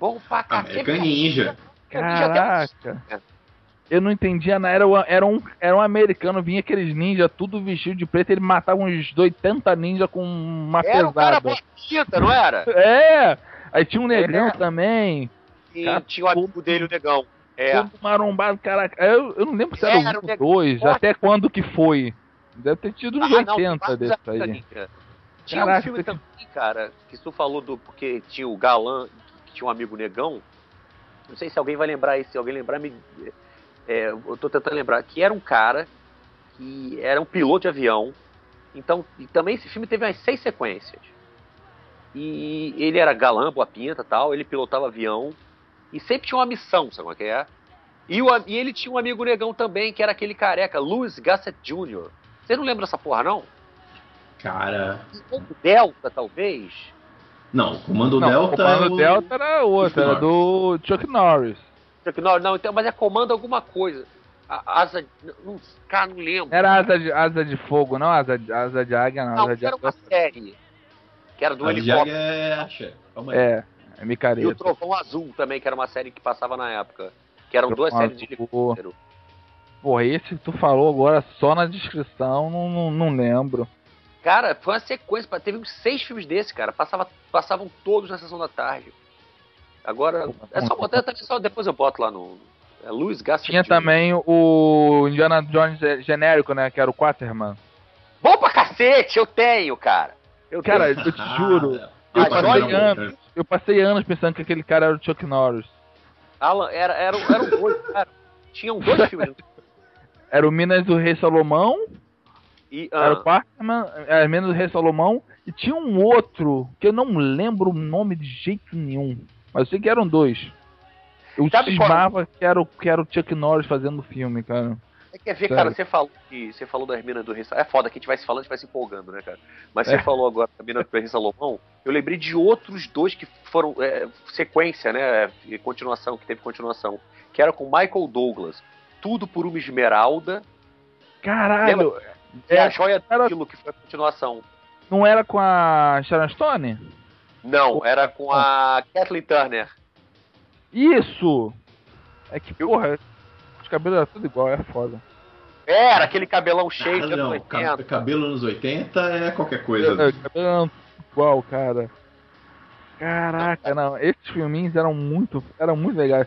Bom pra cacete. American Ninja. Caraca. Eu não entendia. Era, era, um, era um americano, vinha aqueles ninja tudo vestido de preto, ele matava uns 80 ninja com uma Era um cara pesada. bonita, não era? É! Aí tinha um negrão É. também. E Cara, tinha o amigo dele, o negão. É. Todo marombado, caraca. Eu, eu não lembro se era Era o um 1 negão ou 2, forte. até quando que foi. Deve ter tido uns Ah, não, 80 vários desse aí. Tinha Caraca, um filme também, cara, que tu falou do. Porque tinha o galã, que tinha um amigo negão. Não sei se alguém vai lembrar isso, se alguém lembrar, me. é, eu tô tentando lembrar. Que era um cara que era um piloto de avião. Então, e também esse filme teve umas seis sequências. E ele era galã, boa pinta e tal, ele pilotava avião. E sempre tinha uma missão, sabe como é que é? E, o, e ele tinha um amigo negão também, que era aquele careca, Louis Gossett Jr. Você não lembra dessa porra, não? Cara. O Delta, talvez? Não, o Comando Não, Delta o Comando é o... Delta era outro, era do Chuck Norris. Chuck Norris, Não, então, mas é comando alguma coisa. A, asa. Não, cara, não lembro. Era asa de, asa de fogo, não asa de, asa de águia, não. não, asa de era uma águia. série. Que era do helicóptero. Jaga é. Calma aí. É, é E o micareta. Trovão Azul também, que era uma série que passava na época. Que eram duas séries de helicóptero. Porra, esse que tu falou agora só na descrição, não, não, não lembro. Cara, foi uma sequência. Teve uns seis filmes desse, cara. Passava, passavam todos na sessão da tarde. Agora, é só botar também, só depois eu boto lá no. É Luiz Gaston. Tinha também o Indiana Jones genérico, né? Que era o Quaterman. Bom pra cacete, eu tenho, cara. Eu Cara, tenho. eu te juro, Ah, eu mas passei não, anos, eu passei anos pensando que aquele cara era o Chuck Norris. Alan, era, era, eram dois, cara. Tinham dois filmes. Era o Minas do Rei Salomão, E, era o ah, Quaterman, era Minas do Rei Salomão, e tinha um outro, que eu não lembro o nome de jeito nenhum. Mas eu sei que eram dois. Eu Sabe qual- cismava que era, o, que era o Chuck Norris fazendo o filme, cara. Você quer ver, Sério. cara, você falou que você falou das minas do Rei Salomão. É foda que a gente vai se falando, a gente vai se empolgando, né, cara? Mas você É. falou agora da mina do Rei Salomão. Eu lembrei de outros dois que foram é, sequência, né? Continuação, que teve continuação. Que era com Michael Douglas. Tudo por uma esmeralda. Caralho, É, É, a joia era- daquilo que foi a continuação. não era com a Sharon Stone? Não, era com a Kathleen Turner. Isso! É que, porra, os cabelos eram tudo igual, é foda. É, Era aquele cabelão cheio Ah, de anos não, 80. ca- cabelo nos 80 é qualquer coisa. É, eram igual, cara. Caraca, não, esses filminhos eram muito, eram muito legais.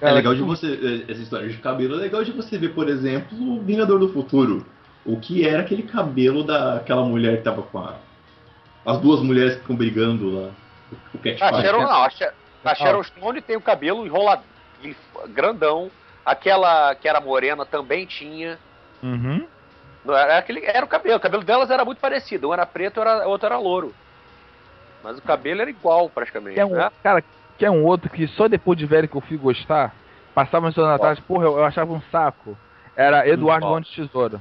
É legal de você. Essa história de cabelo é legal de você ver, por exemplo, o Vingador do Futuro. O que era aquele cabelo daquela mulher que tava com a. As duas mulheres que ficam brigando lá. O Cat A. Sharon, não, a, Sha- a Sharon Stone tem o cabelo enrolado, grandão. Aquela que era morena também tinha. Uhum. Não, Era, aquele, era o cabelo. O cabelo delas era muito parecido. Um era preto, era, o outro era louro. Mas o cabelo era igual, praticamente. É um, né? cara, que é um outro que só depois de velho que eu fui gostar, passava uns anos atrás, porra, eu, eu achava um saco. Era Eduardo. Mão de Tesoura.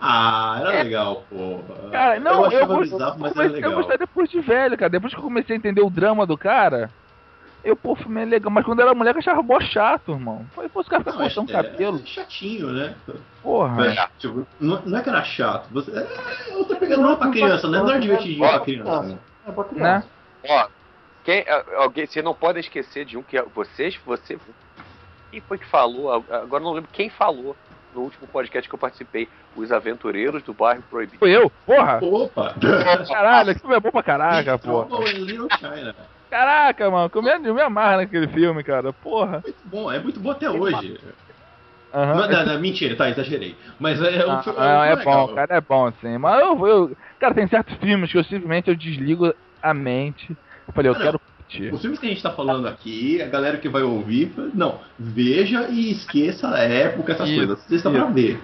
Ah, era É. legal, pô. Cara, não, eu eu, achava gost- bizarro, mas era comecei a legal. gostar depois de velho, cara. Depois que eu comecei a entender o drama do cara, eu, pô, filme é legal. Mas quando eu era moleque, eu achava mó chato, irmão. Falei, pô, esse cara fica cortando é- cabelo. é chatinho, né? Porra. É, tipo, não, não é que era chato. Você, é outra pegada, não é pra criança, né? Não é divertidinho pra criança. Né? É pra Né? criança. Ó, quem, alguém, você não pode esquecer de um que é- vocês, você. Quem foi que falou? Agora não lembro quem falou no último podcast que eu participei. Os Aventureiros do Bairro Proibido. Fui eu? Porra. Opa! Caralho, esse filme é bom pra caraca, Little China. Caraca, mano. Eu me, eu me amarro naquele filme, cara. Porra. Muito bom, é muito bom até hoje. Aham. Não, não, não, mentira, tá, exagerei. Mas é, um Ah, filme ah, é legal. bom, cara, é bom sim. Mas eu, eu. Cara, tem certos filmes que eu simplesmente eu desligo a mente. Eu falei, eu Ah, não. quero Os filmes que a gente tá falando aqui, a galera que vai ouvir, não, veja e esqueça a época, essas Isso, coisas. Vocês estão pra isso. ver.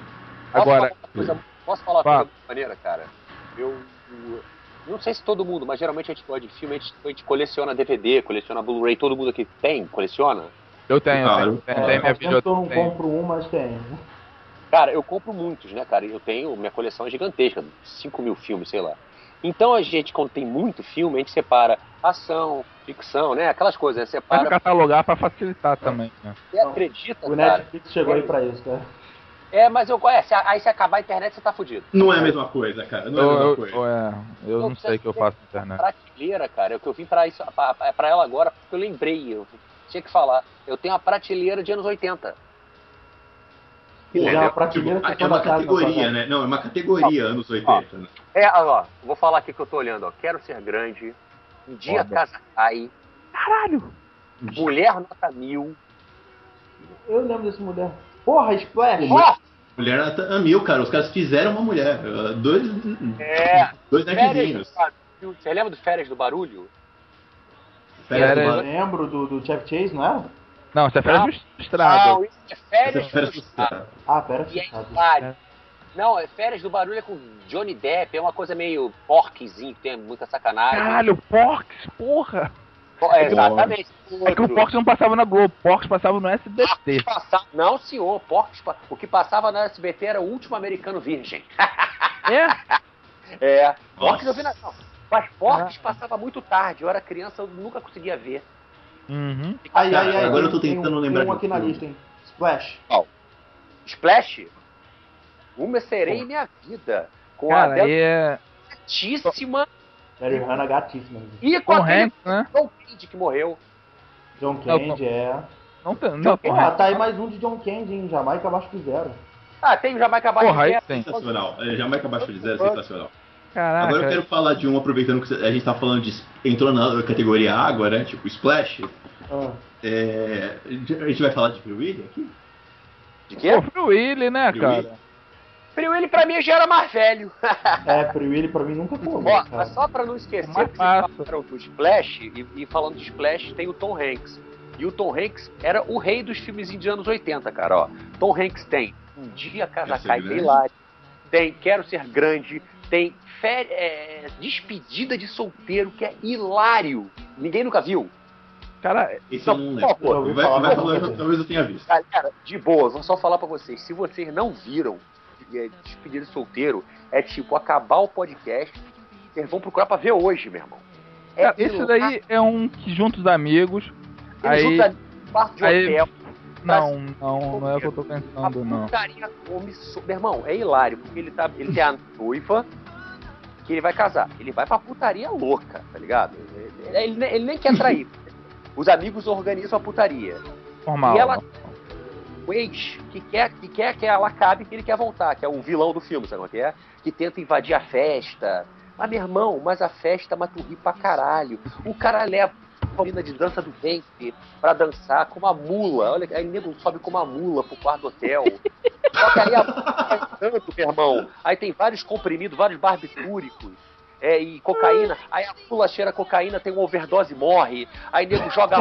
Posso Agora. falar uma coisa, posso falar uma coisa maneira, cara? Eu, eu- Não sei se todo mundo, mas geralmente a gente gosta de filme, a gente, a gente coleciona DVD, coleciona Blu-ray, todo mundo aqui tem, coleciona. Eu tenho, Claro. tenho, tenho, É, tenho minha que eu não videoteca. compro um, mas tem. Cara, eu compro muitos, né, cara? Eu tenho, minha coleção é gigantesca, 5 mil filmes, sei lá. Então a gente, quando tem muito filme, a gente separa ação, ficção, né? Aquelas coisas, né? Separa. catalogar pra facilitar também, né? Você acredita, O cara? Netflix chegou aí pra isso, cara. É, mas eu. É, se, aí se acabar a internet, você tá fudido. Não é a mesma coisa, cara. Não é a Eu, mesma eu, coisa. eu- é, eu não sei o que eu faço na internet. Prateleira, cara. É o que eu vim pra, isso, pra, pra ela agora, porque eu lembrei. Eu tinha que falar. Eu tenho uma prateleira de anos 80. Já a Entendeu? prateleira Tipo, que é uma categoria, né? Não, é uma categoria anos 80. né? É, ó, vou falar aqui que eu tô olhando, ó. Quero ser grande. Um dia Foda. casa cai. Caralho! Mulher nota mil. Eu lembro desse mulher. Porra, Splash! Ó, Mulher nota mil, cara. Os caras fizeram uma mulher. Uh, Dois, é. dois Férias nerdzinhos. do. Você lembra do Férias do Barulho? Férias do Férias- Eu lembro do, do Chevy Chase, não era? Não, você é férias Não. do estrada. Não, isso é Férias, Férias do do Estado. Estado. Ah, pera, E é sabe. hilário. Não, é Férias do Barulho é com Johnny Depp, é uma coisa meio porquezinho, que tem muita sacanagem. Caralho, Porks, porra! É, exatamente. É que o Porks não passava na Globo, Porks passava no SBT. Passava- Não, senhor, Porcs, o que passava na SBT era o último americano virgem. É? É, Porcs eu vi na. Não, mas Porcs passava muito tarde, eu era criança, eu nunca conseguia ver. Uhum. Ai, ai, ai. agora eu tô tentando tem um, lembrar Tem um aqui na lista, hein? Splash. Splash, uma serei em minha vida. Com a Cara, aí é. gatíssima Hannah gatíssima. e com Tom aquele Hanks, né? John Candy que morreu. John Não, Candy, é. Não tem. Não, Tom Porra, tá aí mais um de John Candy, hein? Jamaica abaixo de zero. Ah, tem o Jamaica Baixo Porra, aí Zero. tem. Sensacional. É, Jamaica abaixo de zero, sensacional. Caraca. Agora eu quero falar de um, aproveitando que a gente tá falando de. Entrou na categoria água, né? Tipo Splash. Ah, É, a gente vai falar de Free Willy aqui? De quê? Pô, Free Willy, né, Free cara? Willy. Frio ele pra mim já era mais velho. é, Free Willy pra mim nunca foi. Ó, cara. mas só pra não esquecer, Mais que falaram do Splash, e, e falando de Splash, tem o Tom Hanks. E o Tom Hanks era o rei dos filmes de anos 80, cara, ó. Tom Hanks tem Um Dia Casa Quero Ser Cai, Grande. tem Quero Ser Grande, tem é, Despedida de Solteiro, que é hilário. Ninguém nunca viu. Cara, Esse eu não lembro. favor. Eu ouvi Vai, falar, vai falar, talvez eu tenha visto. Galera, de boa, vou só falar pra vocês. Se vocês não viram é, Despedida de Solteiro, é tipo acabar o podcast, vocês vão procurar pra ver hoje, meu irmão. É esse daí é um que junta os amigos. Eles Aí. quarto de aí- hotel. Não, não, não é o que eu tô pensando, não. come so- Meu irmão, é hilário, porque ele, tá, ele tem a noiva que ele vai casar. Ele vai pra putaria louca, tá ligado? Ele, ele nem- ele nem quer trair. Os amigos organizam a putaria. Normal. E ela- O ex que quer, que quer que ela acabe, que ele quer voltar, que é o vilão do filme, sabe o que é? Que tenta invadir a festa. Mas, meu irmão, mas a festa mata o rir pra caralho. O cara leva a menina de dança do ventre pra dançar com uma mula. Olha, aí o nego sobe com uma mula pro quarto do hotel. Só que aí a mula tanto, meu irmão. Aí tem vários comprimidos, vários barbitúricos. É, e cocaína, aí a mula cheira cocaína, tem uma overdose e morre. Aí nego joga.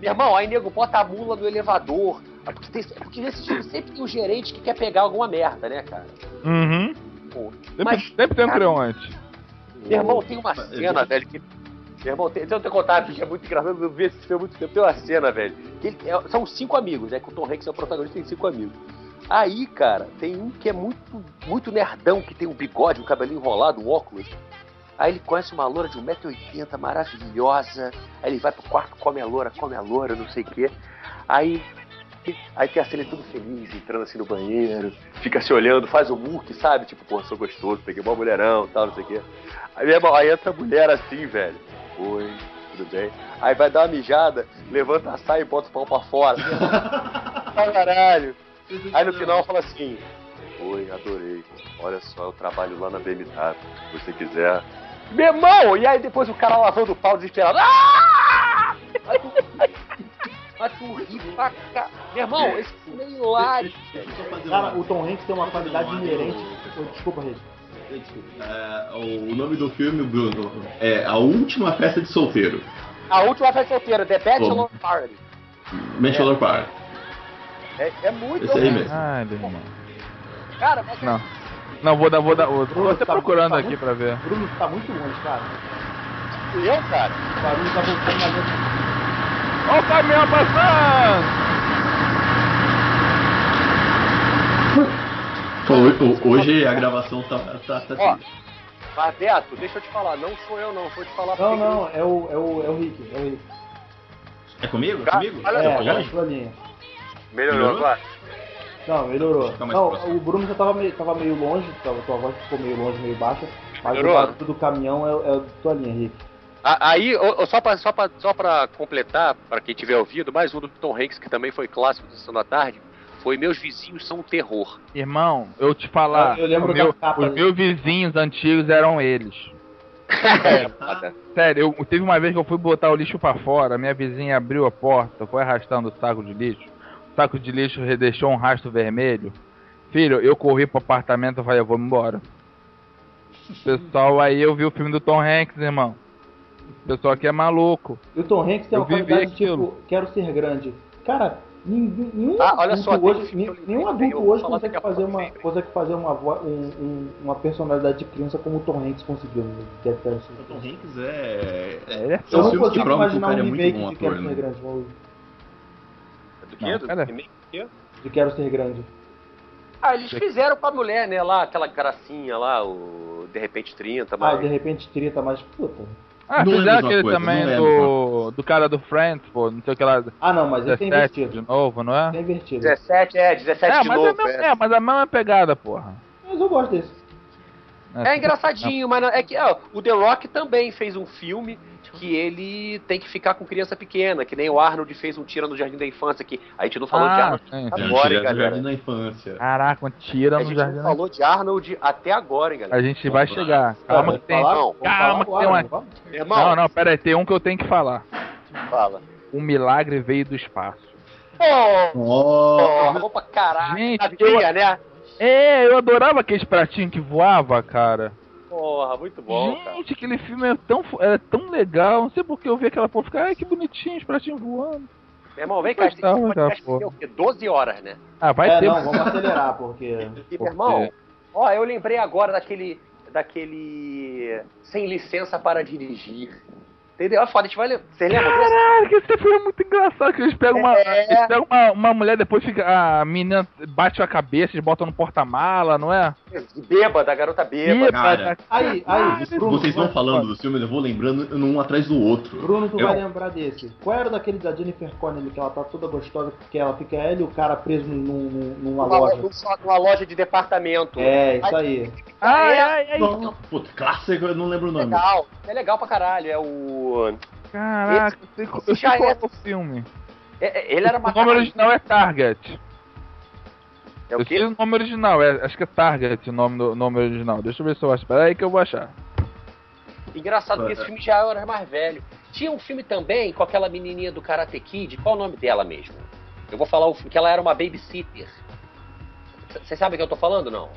Meu irmão, aí nego bota a mula no elevador. É Porque, tem, é porque nesse filme sempre tem um gerente que quer pegar alguma merda, né, cara? Uhum. Pô, Sempre, Mas- sempre tem um creonte. Meu irmão, tem uma cena, velho, que. Meu irmão, tem, deixa eu te contar, porque é muito engraçado, eu vi esse filme há muito tempo. Tem uma cena, velho. Que ele- é- são cinco amigos, né? Que o Tom Hanks é o protagonista, tem cinco amigos. Aí, cara, tem um que é muito, muito nerdão, que tem um bigode, um cabelinho enrolado, um óculos. Aí ele conhece uma loura de 1,80m, maravilhosa. Aí ele vai pro quarto, come a loura, come a loura, não sei o quê. Aí. Aí tem a cena tudo feliz, entrando assim no banheiro, fica se olhando, faz o muque, sabe? Tipo, pô, sou gostoso, peguei uma mulherão tal, não sei o quê. Aí, meu irmão, aí entra a mulher assim, velho. Oi, tudo bem? Aí vai dar uma mijada, levanta a saia e bota o pau pra fora. Ai, caralho. Aí no final fala assim: Oi, adorei. Olha só, eu trabalho lá na BMW. Se você quiser. Meu irmão! E aí depois o cara lavando o pau desesperado. Ah! Pra cá. Meu irmão, esse filme é hilário. Cara, o Tom Hanks tem uma qualidade inerente. Desculpa, Rede. Desculpa. É, o nome do filme, Bruno, é A Última Festa de Solteiro. A última festa solteira, The Bachelor Party. Bachelor Party. É, é muito. Esse aí mesmo. Ai, meu irmão. Cara, mas Não. Não, vou dar, vou dar outro. Tô Bruno, até tá- procurando tá aqui muito- pra ver. Bruno tá muito longe, cara. eu, cara. O barulho tá voltando na mesma. Olha o caminhão passando! Pô, ho- Hoje a gravação tá, tá, tá Ó. triste. Mas, Beto, deixa eu te falar, não sou eu não, vou te falar Não, não, é o, é o, é o Rick. É o Rick. É comigo? É Cara, comigo? olha É, tô é a longe? sua linha. Melhorou Melhorou? agora? Não, melhorou. Não, próximo. o Bruno já tava meio, tava meio longe, tava, tua voz ficou meio longe, meio baixa. Mas Melhorou? o barulho do caminhão é, é tua linha, Henrique. A- Aí, só pra, só, pra, só pra completar, pra quem tiver ouvido, mais um do Tom Hanks, que também foi clássico da Sessão da Tarde, foi Meus Vizinhos São um Terror. Irmão, eu te falar, Eu- eu meu- os meus vizinhos antigos eram eles. É, foda. Sério, eu, teve uma vez que eu fui botar o lixo pra fora, minha vizinha abriu a porta, foi arrastando o saco de lixo. O saco de lixo deixou um rastro vermelho. Filho, eu corri pro apartamento e falei, eu vou embora. Pessoal, aí eu vi o filme do Tom Hanks, irmão. O pessoal aqui é maluco. E o Tom Hanks tem Eu uma qualidade tipo, quero ser grande. Cara, ninguém- nenhum Ah, olha adulto só, hoje, nenhum adulto hoje consegue fazer uma, consegue fazer uma, um- um- uma personalidade de criança como o Tom Hanks conseguiu. Né? Que é- é- O Tom Hanks é. é... Ele é Eu não consigo imaginar é um muito remake bom de Quero Ser né? Grande. vamos- Do quê? Do cara. Do Quero Ser Grande. Ah, eles fizeram com a mulher, né, lá, aquela gracinha lá, o De Repente 30, Ah, mas... de repente 30 mais puta. Ah, Não é fizeram mesma aquele coisa, também é do, do cara do Friends, pô, não sei o que lá, Ah não, mas esse é 17 invertido. de novo, não é? Esse é invertido. 17, é, 17 É, de mas, novo. é, mesmo- é. é, mas a mesma pegada, porra. Mas eu gosto desse. É engraçadinho, mas não- é que ó, o The Rock também fez um filme que ele tem que ficar com criança pequena, que nem o Arnold fez um Tira no Jardim da Infância, que a gente não falou de Ah, Arnold sim, sim. agora, hein, galera. Jardim da Infância. Caraca, um tira A no gente jardim. não falou de Arnold até agora, hein, galera. A gente vai chegar. Calma que tem. Não, calma que tem uma- não irmão, Não, não, pera aí, tem um que eu tenho que falar. fala. O milagre veio do espaço. Oh, vou pra caralho. Gente, navinha, né? É, eu adorava aqueles pratinhos que voava, cara. Porra, muito bom, cara. Gente, aquele filme é tão, é tão legal. Não sei porque eu vi aquela porra ficar, ai que bonitinho, os pratinhos voando. Meu irmão, vem cá, esse Gostava podcast tem o quê? 12 horas, né? Ah, vai É, ter. não, vamos acelerar, porque. E, meu irmão, ó, eu lembrei agora daquele. daquele. Sem licença para dirigir. Entendeu? É foda, a gente vai? Caralho, que esse filme é muito engraçado. Que eles pegam uma. É. Eles pegam uma, uma mulher, depois fica. A menina bate a cabeça, eles botam no porta-mala, não é? Bêbada, a garota bêbada. cara. Aí, aí, Bruno, Vocês vão falando dos filmes, eu vou lembrando um atrás do outro. Bruno, tu Eu- vai lembrar desse. Qual era daquele da Jennifer Connelly, que ela tá toda gostosa, porque ela fica ela e o cara preso num, num- numa Numa, loja. numa- loja de departamento. É, isso aí. Ai, É. ai, ai. Puta, clássico, eu não lembro o nome. Legal. É legal pra caralho. É o. Caraca, sei já é- é o filme. é- é- ele era uma O nome original é Target. É o eu sei quê? o nome original, é, acho que é Target o nome do nome original. Deixa eu ver se eu acho. Espera aí que eu vou achar. Engraçado que esse filme já era mais velho. Tinha um filme também com aquela menininha do Karate Kid. Qual o nome dela mesmo? Eu vou falar o filme, que ela era uma babysitter. Vocês sabem o que eu tô falando, não?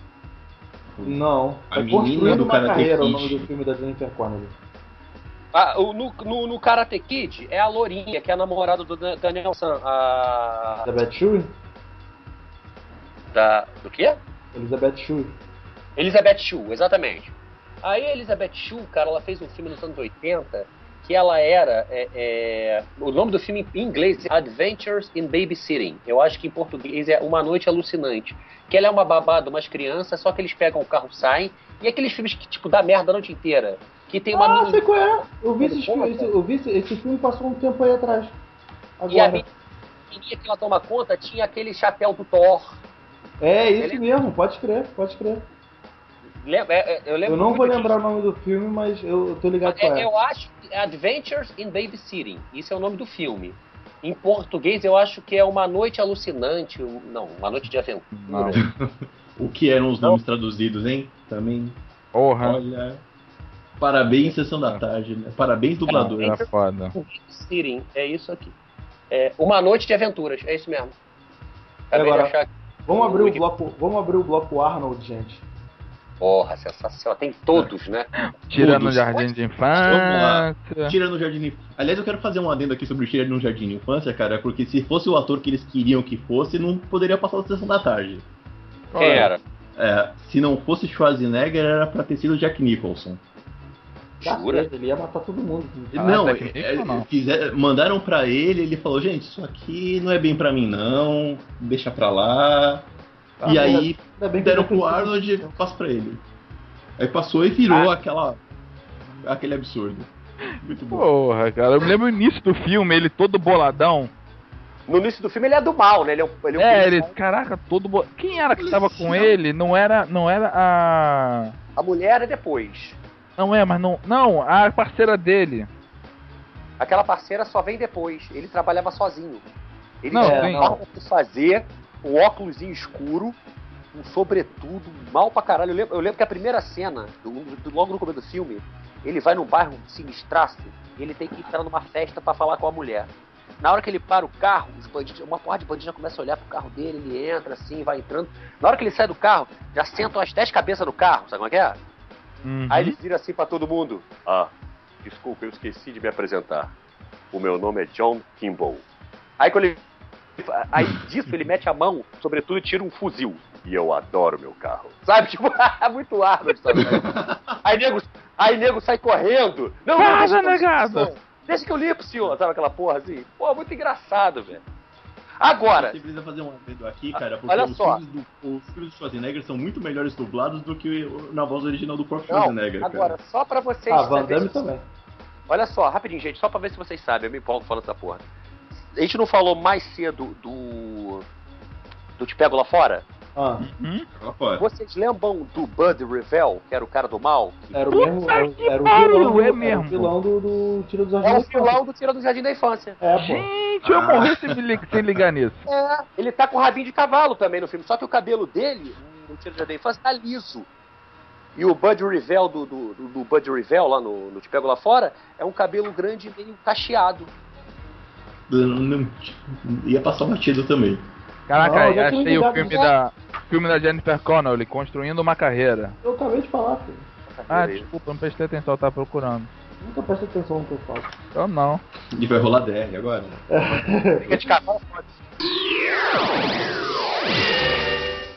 Não. A É menina do Karate carreira o Kid. nome do filme da Jennifer Connelly. Ah, no, no, no Karate Kid é a Lourinha, que é a namorada do Dan- Daniel San. A, Elizabeth Shue? da, do quê? Elizabeth Shue. Elizabeth Shue, exatamente. Aí a Elizabeth Shue, cara, ela fez um filme nos anos 80 que ela era. é, é, o nome do filme em inglês é Adventures in Babysitting. Eu acho que em português é Uma Noite Alucinante. Que ela é uma babá de umas crianças, só que eles pegam o carro saem. E aqueles filmes que, tipo, dá merda a noite inteira. Que tem uma Ah, menina. sei qual é. Eu vi, filmes, esse, eu vi esse, esse filme passou um tempo aí atrás. E a Agora. menininha que ela toma conta tinha aquele chapéu do Thor. É esse Ele- mesmo, pode crer, pode crer. Lembra? É, é, eu, lembro Eu não vou lembrar o disso. nome do filme, mas eu, eu tô ligado É, é. eu acho que é Adventures in Babysitting. Isso é o nome do filme. Em português, eu acho que é Uma Noite Alucinante. Não, Uma Noite de Aventura. Não. O que eram os nomes traduzidos, hein? Também. Porra. Olha. Parabéns, sessão da tarde, né? Parabéns, dublador. Era foda. Babysitting, é isso aqui. É Uma Noite de Aventuras, é isso mesmo. Acabei Agora, de. Vamos abrir o bloco, vamos abrir o bloco Arnold, gente. Porra, sensacional. Tem todos, né? Tirando o Todos. jardim de Vamos lá. infância. Tira no Jardim. Aliás, eu quero fazer um adendo aqui sobre o Tira no Jardim de Infância, cara, porque se fosse o ator que eles queriam que fosse, não poderia passar a sessão da tarde. Quem era? É, se não fosse Schwarzenegger, era pra ter sido Jack Nicholson. Jura? Ele ia matar todo mundo. Ah, não, é, Nicholson não. fizer- mandaram pra ele, ele falou, gente, isso aqui não é bem pra mim não, deixa pra lá. Tá e aí deram pro Arnold e passa pra ele. Aí passou e virou Ah. aquela. aquele absurdo. Muito bom. Porra, cara. Eu me lembro o início do filme, ele todo boladão. No início do filme ele é do mal, né? Ele é um, ele é um É, ele, caraca, todo. bo- Quem era que tava com ele? Não era. Não era a. A mulher é depois. Não é, mas não. Não, a parceira dele. Aquela parceira só vem depois. Ele trabalhava sozinho. Ele Não, tinha pra fazer, um óculos escuro, um sobretudo, mal pra caralho. Eu lembro, eu lembro que a primeira cena, do- do- logo no começo do filme, ele vai num bairro sinistraço e ele tem que entrar numa festa pra falar com a mulher. Na hora que ele para o carro, os bandidos, uma porra de bandidos já começa a olhar pro carro dele, ele entra assim, vai entrando. Na hora que ele sai do carro, já sentam as 10 cabeças no carro, sabe como é que é? Uhum. Aí ele vira assim pra todo mundo. Ah, desculpa, eu esqueci de me apresentar. O meu nome é John Kimball. Aí quando ele. Aí disso ele mete a mão, sobretudo, e tira um fuzil. E eu adoro meu carro. Sabe? Tipo, muito Arnold, sabe? Aí nego, aí nego sai correndo. Não, não, Vaza, negado! Deixa que eu limpo, senhor. Sabe aquela porra assim? Pô, muito engraçado, velho. Agora, Você precisa fazer um adendo aqui, cara, porque Olha os, só. Filmes do, os filmes do Schwarzenegger são muito melhores dublados do que na voz original do próprio não, Schwarzenegger, agora, cara. só pra vocês Ah, Van saberem- Damme também. Olha só, rapidinho, gente, só pra ver se vocês sabem, eu me empolgo falando essa porra. A gente não falou mais cedo do. do Te Pego Lá Fora? Ah, Uhum. Vocês lembram do Bud Revell, que era o cara do mal? Era o Puta mesmo. Era, o- que era o vilão, do- é era mesmo. o vilão do, do Tiro dos é o Jardim. vilão do Tira do Jardim da Infância. É, pô. Gente, eu morri sem, li- sem ligar nisso. É, ele tá com rabinho de cavalo também no filme, só que o cabelo dele, no Tira do Jardim da Infância, tá liso. E o Bud Revell do, do, do- do Bud Revell lá no, no Te Pego Lá Fora é um cabelo grande meio cacheado. Não- não- ia passar batido também. Caraca, Não, eu já tinha achei o ligado filme nisso. da, filme da Jennifer Connelly, Construindo uma Carreira. Eu acabei de falar, filho. Ah, desculpa, não prestei atenção, eu tava procurando. Nunca presta atenção no que eu falo. Eu não. E vai rolar DR agora. Fica de cavalo, pode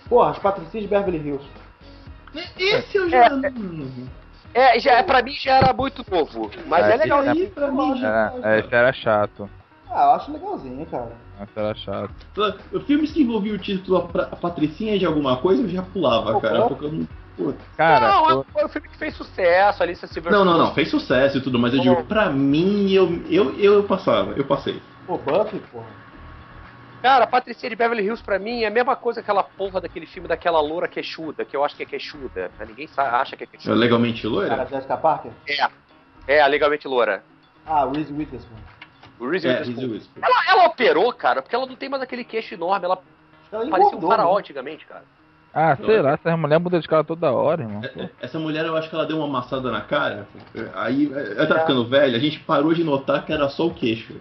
Porra, as Patricinhas de Beverly Hills. Esse eu já. É, já, pra mim já era muito novo, mas é, É, legal. Aí, pra mim, já. Era, é, esse era chato. Ah, eu acho legalzinho, cara. Esse era chato. Filmes que envolviam o título a, a Patricinha de alguma coisa, eu já pulava, cara. Porque eu não. Pô. Cara, não, eu- foi um filme que fez sucesso, Alicia Silverstone. Não, não, não, fez sucesso e tudo, mas eu digo, pra mim, eu, eu, eu passava, eu passei. Pô, Buffy, porra. Cara, Patricia de Beverly Hills pra mim é a mesma coisa que aquela porra daquele filme daquela loura queixuda, que eu acho que é queixuda. mas Ninguém sa- acha que é É queixuda. legalmente Cara, loira? Jessica Parker? É, é a legalmente loura. Ah, Reese Witherspoon. Reese É, Witherspoon. Ela, ela operou, cara, porque ela não tem mais aquele queixo enorme. Ela Ela parecia um engordou, faraó né? antigamente, cara. ah, sei lá, essa mulher muda de cara toda hora, irmão. É, é, Essa mulher, eu acho que ela deu uma amassada na cara. Aí, ela tá ficando velha, a gente parou de notar que era só o queixo.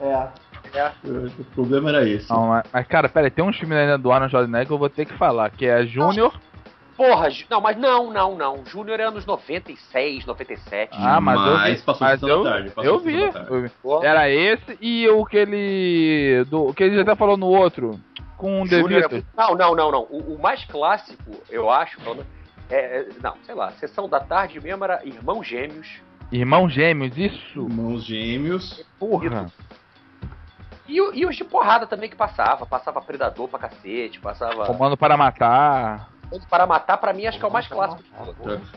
É. O problema era esse. Não, mas, mas, cara, pera aí, tem uns filmes ainda do Arnold Schwarzenegger que eu vou ter que falar, que é Júnior. Porra, não, mas não, não, não. Júnior é anos 96, 97. Ah, mas, eu Mas vi. passou Mas eu, Tarde, passou eu Sessão vi. da Tarde. eu vi. Era esse e o que ele. Do, o que ele até falou no outro. Com o Júnior é Não, não, não, não. O, o mais clássico, eu acho, é, é- não, sei lá, Sessão da Tarde mesmo era Irmãos Gêmeos. Irmãos gêmeos, isso. Irmãos gêmeos. Porra. E, e os de porrada também que passava. Passava Predador pra cacete, passava... Comando para matar. Comando para Matar, pra mim, acho que é o mais clássico de todos.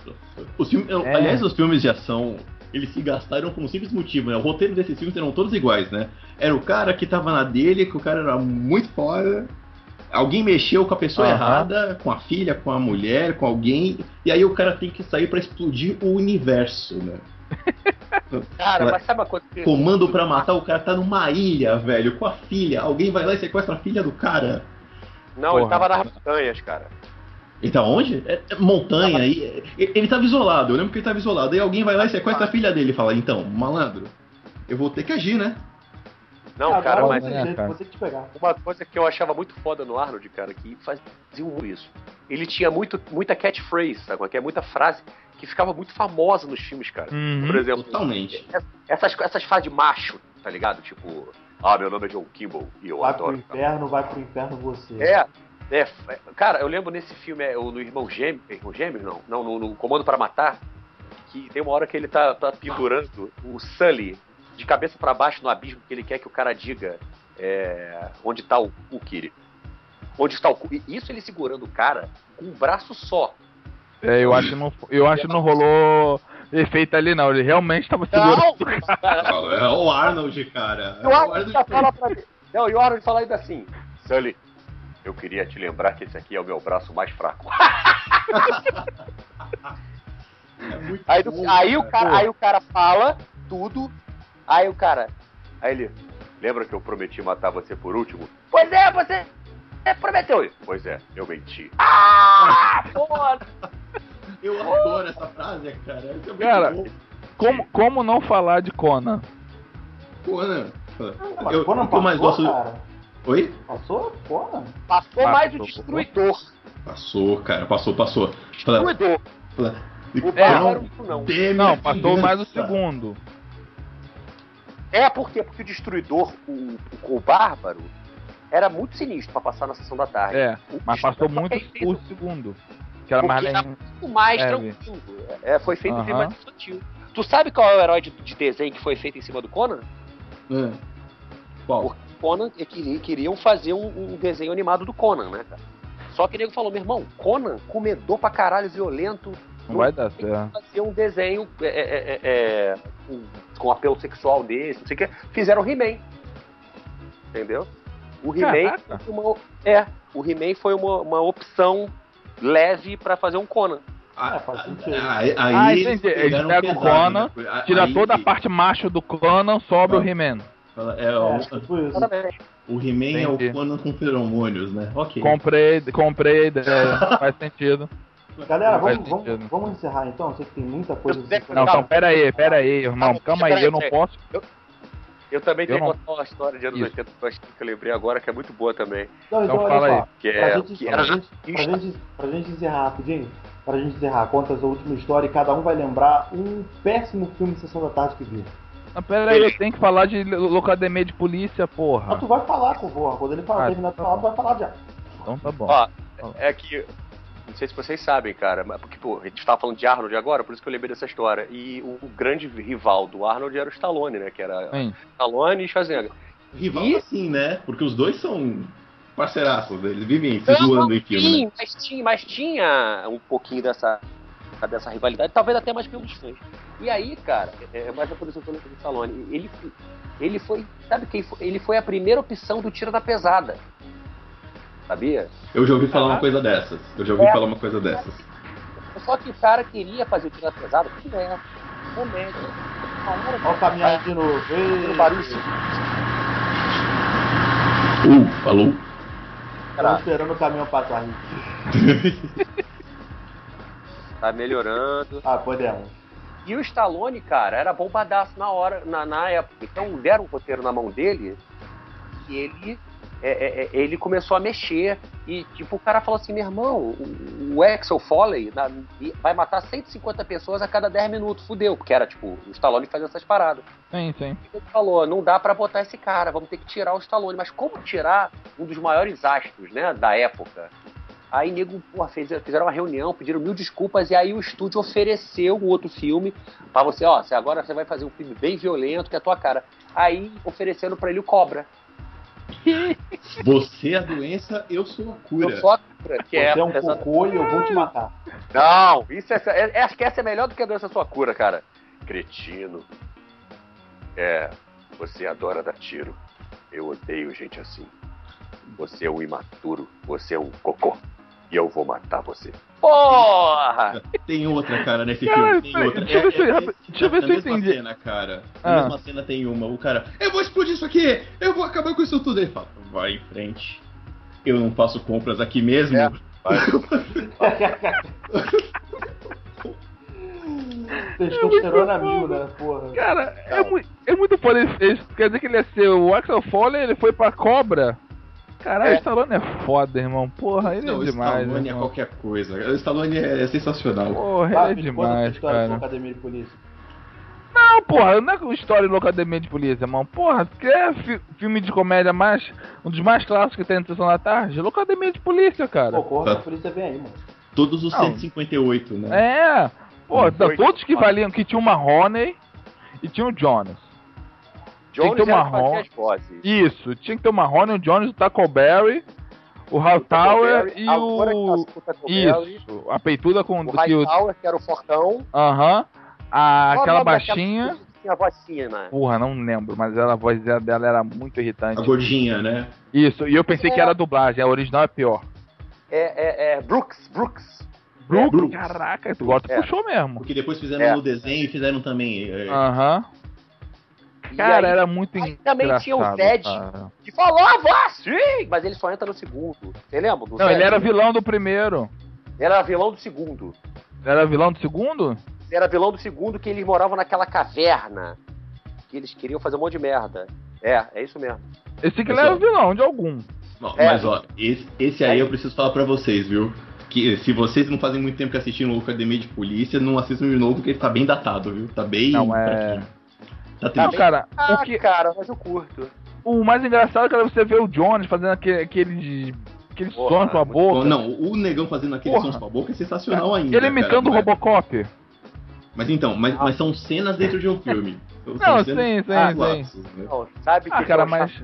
Os filmes, É. Aliás, os filmes de ação, eles se gastaram por um simples motivo, né? O roteiro desses filmes eram todos iguais, né? Era o cara que tava na dele, que o cara era muito foda. Alguém mexeu com a pessoa Aham. errada, com a filha, com a mulher, com alguém, e aí o cara tem que sair pra explodir o universo, né? Cara, mas sabe uma coisa que... Comando pra matar, o cara tá numa ilha, velho, com a filha. Alguém vai lá e sequestra a filha do cara. Não, ele Porra. tava nas montanhas, cara. Ele tá onde? É, é montanha aí. Ele, ele tava isolado, eu lembro que ele tava isolado. Aí alguém vai lá e sequestra a filha dele e fala, então, malandro, eu vou ter que agir, né? Não, Ah, cara, não, mas não tem é, cara. uma coisa que eu achava muito foda no Arnold, cara, que fazia isso. Ele tinha muito, muita catchphrase, sabe? qual que é? Muita frase que ficava muito famosa nos filmes, cara. Uhum. Por exemplo, Totalmente. essas, essas frases de macho, tá ligado? Tipo, ah, meu nome é John Kimball e eu Vai pro adoro. inferno, vai pro inferno você. É, é, é, cara, eu lembro nesse filme, é, o- no Irmão Gêmeo, Irmão Gêmeos, não, não, no, no Comando para Matar, que tem uma hora que ele tá, tá pendurando o Sully de cabeça pra baixo no abismo que ele quer que o cara diga é, onde tá o cu, Kiri. Onde está o isso ele segurando o cara com um braço só. É, eu acho que não, eu acho que não rolou efeito ali, não. Ele realmente tava segurando. Não, cara, É o Arnold, cara. É o o Arnold já Arnold. fala pra mim. Não, e o Arnold fala ainda assim, Sully, eu queria te lembrar que esse aqui é o meu braço mais fraco. É Aí, do- bom, aí o cara, Pô. aí o cara fala tudo, aí o cara, aí ele, lembra que eu prometi matar você por último? Pois é, você você prometeu. Ele, Pois é, eu menti. Ah, foda. Eu adoro essa frase, cara. Isso é muito Cara, bom. Como, como não falar de Conan? Conan. Eu, Conan eu mais passou, gosto. cara? Oi? Passou? Conan? Passou Passou, mais o destruidor. Passou, cara. Passou, passou. Destruidor. fala- O Não Bárbaro não. Não, passou mais o segundo. É porque, porque o destruidor, o, o, o Bárbaro, era muito sinistro pra passar na sessão da tarde. É, O mas passou muito o segundo. Que era mais era muito mais É, tranquilo. É, foi feito em Aham. clima infantil. Tu sabe qual é o herói de, de desenho que foi feito em cima do Conan? É. Qual? Conan e queria- queriam fazer um, um desenho animado do Conan, né, cara? Só que o nego falou, meu irmão, Conan comedor pra caralho, violento, Não vai dar certo. fazer um desenho é, é, é, é, com, com apelo sexual desse, não sei o que. Fizeram o He-Man. Entendeu? O He-Man uma, é, o He-Man foi uma, uma opção leve pra fazer um Conan. Faz sentido. Aí, aí Ah, eles entendi. Eles pegaram pegam o Conan, né? Aí- Tira toda a parte macho do Conan, sobra o Ah. He-Man. É, É, o, tipo o He-Man é o Conan com feromônios, né? Ok. Comprei, comprei a ideia. Faz sentido. Galera, vamos, vamos, vamos encerrar então. Eu sei que tem muita coisa. Eu Não, então, pera aí, pera aí, irmão. Calma, Calma aí, peraí, eu não posso. Eu também Eu tenho não- que contar uma história de anos Isso. 80 que eu eu lembrei agora, que é muito boa também. Não, então, Então fala só. aí. Que Pra, é. gente, Que pra, era gente, pra, gente, pra gente encerrar rapidinho, pra gente encerrar, conta a última história e cada um vai lembrar um péssimo filme de Sessão da Tarde que viu. Não, pera aí, eu tenho que falar de locademia de polícia, Mas porra. tu vai falar com o Vorra. Quando ele falar, Ah, terminar de tá falar, tu vai falar já. Então tá bom. Ó, é que. Não sei se vocês sabem, cara, mas porque, pô, a gente tava falando de Arnold agora, por isso que eu lembrei dessa história. E o, o grande rival do Arnold era o Stallone, né? Que era Hein, Stallone e Schwarzenegger. Rival E- assim, né? Porque os dois são parceiraços, eles vivem se zoando em filme, né? Sim, mas tinha, mas tinha um pouquinho dessa, dessa rivalidade, talvez até mais pelos fãs. E aí, cara, é, é mais a produção do Stallone. Ele, ele foi. Sabe quem foi? Ele foi a primeira opção do tiro da pesada. Sabia? Eu já ouvi falar uma Ah. coisa dessas. Eu já ouvi É. falar uma coisa dessas. Só que o cara queria fazer o tiro da pesada, que é comédia. Olha o caminhão de novo. Ei, barulho. Uh, falou? Estamos esperando o caminhão passar. Tá melhorando. Ah, podemos. E o Stallone, cara, era bombadaço na hora, na, na época. Então deram um roteiro na mão dele e ele, é, é, é, ele começou a mexer. E tipo, o cara falou assim, meu irmão, o, o Axel Foley na- vai matar 150 pessoas a cada 10 minutos. Fudeu, porque era tipo, o Stallone fazia essas paradas. sim, sim. E ele falou, não dá pra botar esse cara, vamos ter que tirar o Stallone. Mas como tirar um dos maiores astros, né, da época? Aí, nego, porra, fez, fizeram uma reunião, pediram mil desculpas, e aí o estúdio ofereceu um outro filme pra você, ó, você agora você vai fazer um filme bem violento, que é a tua cara. Aí, oferecendo pra ele o Cobra. Você é a doença, eu sou a cura. Eu sou a cura, que é... Você é um essa- cocô e eu vou te matar. Não, isso é, é- Acho que essa é melhor do que a doença sua cura, cara. Cretino. É, você adora dar tiro. Eu odeio gente assim. Você é um imaturo. Você é um cocô. E eu vou matar você. Porra! Tem outra, cara, nesse Cara, filme. Tem outra. deixa eu ver se- é, deixa eu ver na se eu mesma entendi. cena, cara. Na Ah. mesma cena tem uma. O cara, eu vou explodir isso aqui! Eu vou acabar com isso tudo. Ele fala, vai em frente. Eu não faço compras aqui mesmo. É. Vai. Testosterona mil, né? Porra. Cara, é, mui- é muito foda ele fez. Quer dizer que ele ia ser o Axel Foley, ele foi pra cobra. Caralho, É. o Stallone é foda, irmão. Porra, ele Não, é o demais. Stallone é irmão. qualquer coisa. O Stallone é sensacional. Porra, Tá, ele é demais, história cara. academia de polícia. Não, porra, não é com história no Academia de Polícia, irmão. Porra, que é fi- filme de comédia mais. Um dos mais clássicos que tem na Sessão da Tarde? Locademia de Polícia, cara. Pô, corra Tá. a polícia vem aí, mano. Todos os Não. 158, né? É, pô, tá, Oito. todos que valiam, que tinha uma Honey e tinha o Jonas. Ter Jones era uma que ron- as vozes. Isso, tinha que ter uma Honey, o Jones, o Tackleberry, o Hightower e A Laura que o. o Isso, a peituda com O que o. Hightower, que era o fortão. Aham. A, o aquela baixinha. tinha vozinha, né? Porra, não lembro, mas ela, a voz dela era muito A irritante. gordinha, né? Isso, e eu pensei que era dublagem, a original é pior. É, é, é Brooks, Brooks. Brooks. caraca, tu gosta, É. puxou mesmo. Porque depois fizeram É. no desenho e fizeram também. é, Aham. Cara, aí- era muito aí também tinha o Zed. cara. Que falava assim, mas ele só entra no segundo. Você lembra? do Não, Zed? ele era vilão do primeiro. Ele era vilão do segundo. Era vilão do segundo? Ele era vilão do segundo que eles moravam naquela caverna. Que eles queriam fazer um monte de merda. É, é isso mesmo. Esse que ele Mas, era ó, vilão de algum. Ó, É. Mas ó, esse, esse aí eu preciso falar pra vocês, viu? Que se vocês não fazem muito tempo que assistiram o Academia de Polícia, não assistam de novo porque ele tá bem datado, viu? Tá bem. Não, é- fraquinho. Tá Não, cara, Ah, o, que, cara, mas eu curto. o mais engraçado é você ver o Jones fazendo aquele, aquele, aquele Porra, som com a boca. Não, o negão fazendo aquele Porra. sons com a boca é sensacional ainda. ele imitando o é? Robocop. Mas então, mas, mas são cenas dentro de um filme. São Não, cenas sim, sim, ah, sim. lapsos, né? Não, sabe Ah, que cara, achava- mas.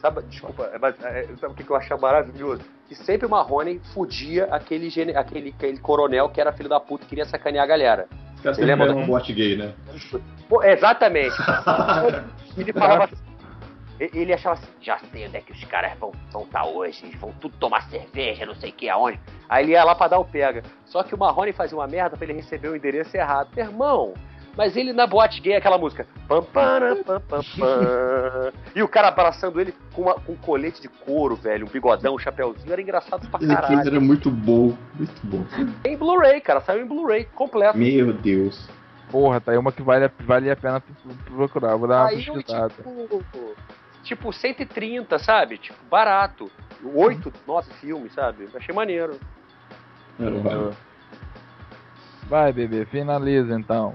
Sabe, desculpa, é, mas, é, sabe o que que eu achava maravilhoso? Que sempre o Marrone fudia aquele, gene- aquele, aquele coronel que era filho da puta e queria sacanear a galera. Os caras sempre do- um bote gay, né? Pô, exatamente. Ele falava assim. Ele achava assim, já sei onde é que os caras vão estar hoje, eles vão tudo tomar cerveja, não sei o que aonde. Aí ele ia lá pra dar o pega. Só que o Marrone fazia uma merda pra ele receber o endereço errado. Meu irmão, mas ele na boate gay, aquela música. Pam, para, pam, pam, pam. E o cara abraçando ele com, uma- com um colete de couro, velho, um bigodão, um chapéuzinho, era engraçado pra Esse caralho. era muito bom, muito bom. Tem Blu-ray, cara, saiu em Blu-ray completo. Meu Deus. Porra, tá aí uma que vale, a- vale a pena procurar. Vou dar uma Saiu pesquisada. tipo, tipo 130, sabe? Tipo, barato. Oito, nove filmes, sabe? Achei maneiro. Vai, bebê, finaliza então.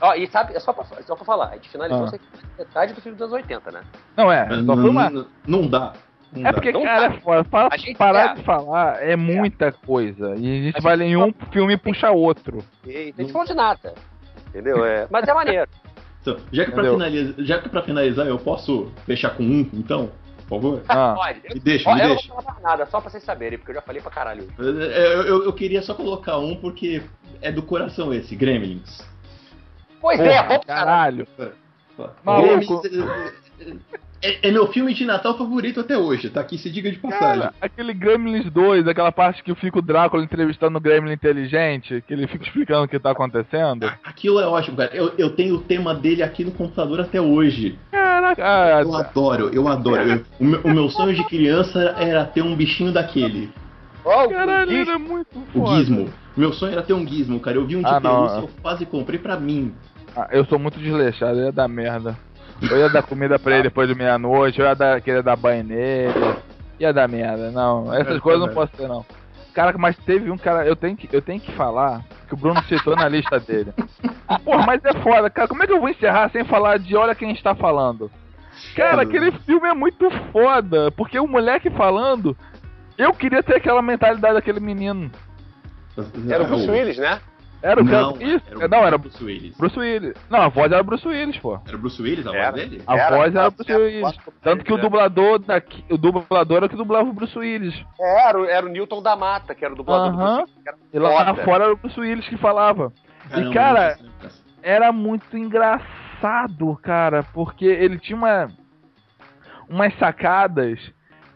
Ó, e sabe, é só pra, só pra falar, a gente finalizou Ah. isso aqui na metade do filme dos anos 80, né? Não é, só foi uma. Não, não dá. Não É porque, Não cara, dá. é foda. Fala- A gente parar é. de falar é muita coisa. E a gente A vai gente em um filme e puxa outro. E a gente falou de nada. Entendeu? É, mas é maneiro. Então, já, que finalizar, já que pra finalizar eu posso fechar com um, então? Por favor? Ah. Pode. Eu, Me deixa, ó, me eu não deixa. vou falar mais nada, só pra vocês saberem, porque eu já falei pra caralho. Eu, eu- eu queria só colocar um porque é do coração esse, Gremlins. Pois Porra, é, bom caralho. caralho. Maluco. Gremlins é, é- é meu filme de Natal favorito até hoje, tá aqui, se diga de passagem. Cara, aquele Gremlins 2, aquela parte que fica o Drácula entrevistando o Gremlin inteligente, que ele fica explicando o que tá acontecendo. Aquilo é ótimo, cara. Eu, eu tenho o tema dele aqui no computador até hoje. Caraca, ah, Eu adoro, eu adoro. Eu- o, meu, o meu sonho de criança era ter um bichinho daquele. Ó, o caralho, era muito O foda. gizmo. Meu sonho era ter um gizmo, cara. Eu vi um de Ah, pelúcia, eu quase comprei pra mim. Ah, eu sou muito desleixado, eu ia dar merda. Eu ia dar comida pra ele depois de meia-noite, eu ia dar, querer dar banho nele. Ia dar merda, não. Essas É, coisas não posso ter, não. Cara, mas teve um cara, eu tenho que, eu tenho que falar, que o Bruno citou na lista dele. Porra, mas é foda, cara. Como é que eu vou encerrar sem falar de Olha Quem Está Falando? Cara, aquele filme é muito foda, porque o moleque falando, eu queria ter aquela mentalidade daquele menino. Era o Bruce Willis, né? Era o Não, cara. Isso, era o não, era Bruce Willis. Bruce Willis. Não, a voz era Bruce Willis, pô. Era o Bruce Willis a Era. voz dele? A Era, voz era era, o Bruce era, Willis. do Tanto que o dublador daqui, o dublador era o que dublava o Bruce Willis. Era, o- era o Newton da Mata, que era o dublador do Aham. Bruce Willis, era E lá foda. fora era o Bruce Willis que falava. Caramba, cara, sei se lembra. Era muito engraçado, cara, porque ele tinha uma, umas sacadas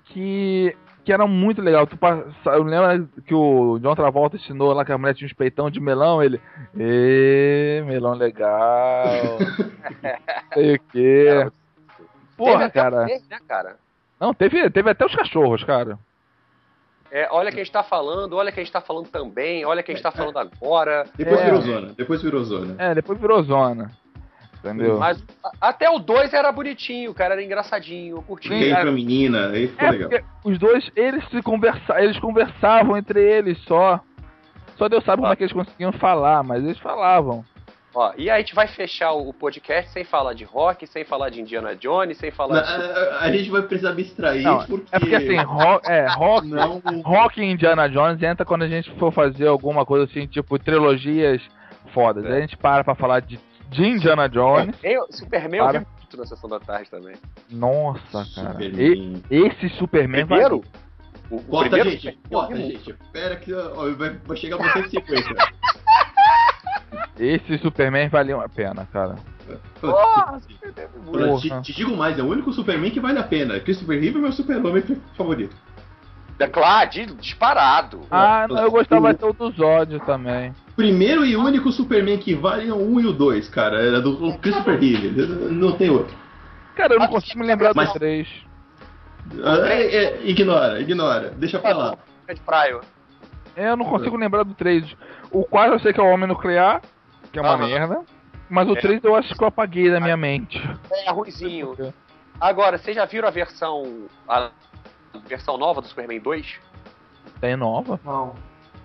que, que eram muito legal. Tu passa, eu lembro que o John Travolta ensinou lá que a mulher tinha uns peitão de melão, ele. Ê, melão legal. sei o quê. Porra, cara. né, cara? Não, teve, teve até os cachorros, cara. É, olha quem está falando, olha quem está falando também, olha quem está falando agora. Depois É. virou zona. Depois virou zona. É, depois virou zona. Entendeu? Mas até o 2 era bonitinho, cara, era engraçadinho, eu curti. Sim, Quem cara. pra menina, aí ficou É, legal. os dois, eles se conversa, eles conversavam entre eles só. Só Deus sabe como é que eles conseguiam falar, mas eles falavam. Ó, e aí a gente vai fechar o podcast sem falar de rock, sem falar de Indiana Jones, sem falar Na- de. a, a gente vai precisar abstrair Não, porque. É porque assim, rock, é, rock, Não. rock e Indiana Jones entra quando a gente for fazer alguma coisa assim, tipo trilogias fodas. É. Aí a gente para pra falar de, de Indiana Jones. Eu, Superman eu Para. vi muito na sessão da tarde também. Nossa, cara. E, esse Superman vai- Primeiro? O, o Corta, primeiro gente. Eu Corta, gente. Pera que ó, vai, vai chegar você em sequência. Esse Superman valia a pena, cara. Porra, Olha, te, te digo mais, é o único Superman que vale a pena. Christopher Reeve é meu super-homem favorito. É claro, disparado. Ah, não, eu gostava até o dos ódios também. Primeiro e único Superman que vale é o 1 e o 2, cara. Era do Christopher Reeve. Não tem outro. Cara, eu não consigo me lembrar Mas- do 3. É, é, ignora, ignora. Deixa pra lá. É de praia. É, Eu não consigo lembrar do 3. O 4 eu sei que é o Homem Nuclear, que é uma Aham. merda. Mas o É. 3 eu acho que eu apaguei da minha mente. É ruizinho. Agora, vocês já viram a versão. A versão nova do Superman 2? Tem nova? Não.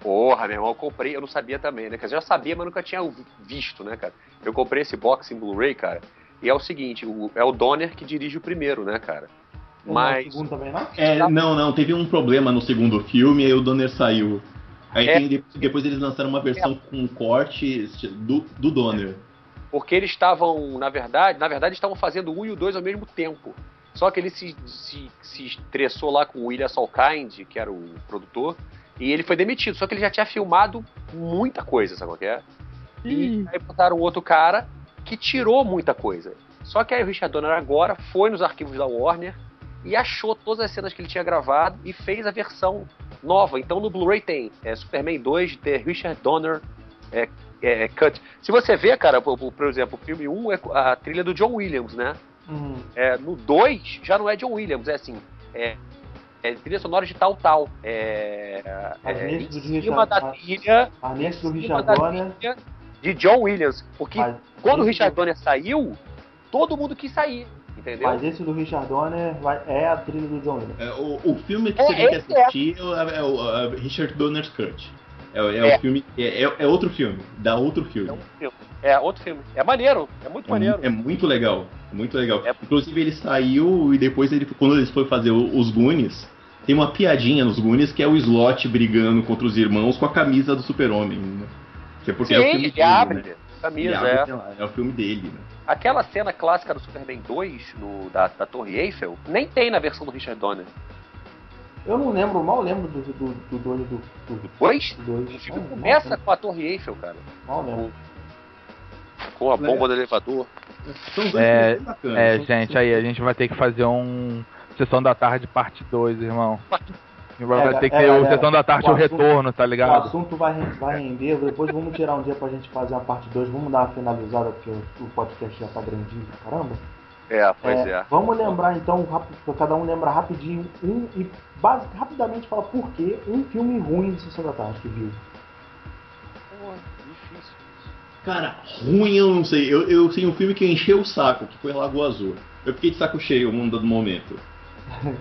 Porra, meu irmão, eu comprei, eu não sabia também, né? Quer dizer, eu já sabia, mas nunca tinha visto, né, cara? Eu comprei esse box em Blu-ray, cara, e é o seguinte, o- é o Donner que dirige o primeiro, né, cara? Mas. O segundo também não? É, não, não, teve um problema no segundo filme, aí o Donner saiu. Aí É. tem- depois, eles lançaram uma versão com corte do, do Donner. Porque eles estavam, na verdade, na verdade estavam fazendo o 1 e o 2 ao mesmo tempo. Só que ele se, se, se estressou lá com o William Solkind, que era o produtor, e ele foi demitido. Só que ele já tinha filmado muita coisa, sabe qual que é? E aí botaram outro cara que tirou muita coisa. Só que aí o Richard Donner agora foi nos arquivos da Warner e achou todas as cenas que ele tinha gravado e fez a versão nova. Então no Blu-ray tem é, Superman 2 de Richard Donner é, é, Cut. Se você vê, cara, por, por exemplo, o filme 1 é a trilha do John Williams, né? Hum, É, no 2 já não é John Williams, é assim. É, é trilha sonora de tal tal. É, é, em cima da trilha do Richard Donner. de John Williams. Porque Mas, quando o Richard do- Donner saiu, todo mundo quis sair, entendeu? Mas esse do Richard Donner vai- é a trilha do John Williams. É, o, o filme que É, você tem que é. assistir é, o- é Richard Donner's Cut. É, é É. o filme. É, é- é outro filme. Dá outro filme. É um filme. É outro filme. É maneiro, é muito É, maneiro. é muito legal. É muito legal. É. Inclusive ele saiu e depois ele, quando eles foram fazer os Goonies, tem uma piadinha nos Goonies que é o Slot brigando contra os irmãos com a camisa do Super-Homem. Né? Que é porque Sim, é o filme ele dele, abre né? Ele camisa, abre, é. lá, é o filme dele, né? Aquela cena clássica do Superman 2, no, da, da Torre Eiffel, nem tem na versão do Richard Donner. Eu não lembro, mal lembro do 2 do, do, dois do, do, Dois? do dois. O filme Mal- começa mal com a Torre Eiffel, cara. lembro, Mal lembro. Com a bomba do elevador. São dois É, bacanas. É, gente, aí a gente vai ter que fazer um Sessão da Tarde parte 2, irmão. Vai É, ter que é, ter o galera, Sessão da Tarde o o assunto- retorno, tá O ligado? assunto vai, vai render, depois vamos tirar um dia pra gente fazer a parte 2, vamos dar uma finalizada porque o o podcast já tá grandinho pra caramba. É, pois É, é. Vamos lembrar então, rápido, cada um lembra rapidinho um e basic, rapidamente fala por que um filme ruim de Sessão da Tarde que viu. Pô, difícil. Cara, ruim eu não sei. Eu, eu sei um filme que encheu o saco, que foi Lagoa Azul. Eu fiquei de saco cheio um dado momento.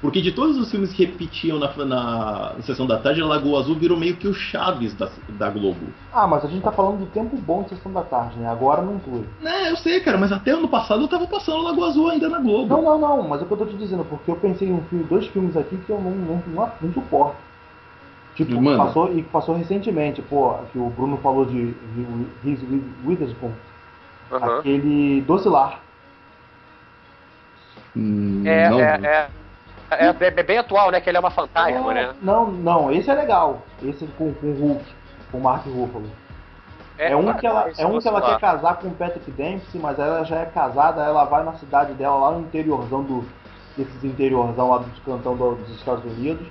Porque de todos os filmes que repetiam na, na, na sessão da tarde, Lagoa Azul virou meio que o Chaves da, da Globo. Ah, mas a gente tá falando do tempo bom de Sessão da Tarde, né? Agora não foi. É, eu sei, cara, mas até ano passado eu tava passando Lagoa Azul ainda na Globo. Não, não, não, mas é o que eu tô te dizendo, porque eu pensei em um filme, dois filmes aqui que eu não, não, não, não suporto. Tipo, Manda. passou e que passou recentemente, pô, que o Bruno falou de Reese Witherspoon, Aham. aquele Docilar. Hum, É, não. é, é, é, é bem atual, né? Que ele é uma fantasma, né? Não, não, esse é legal. Esse com, com o Hulk, com o Mark Ruffalo. É, um que ela, é um que ela lá. quer casar com o Patrick Dempsey, mas ela já é casada, ela vai na cidade dela, lá no interiorzão do. desses interiorzão lá dos cantão do- dos Estados Unidos.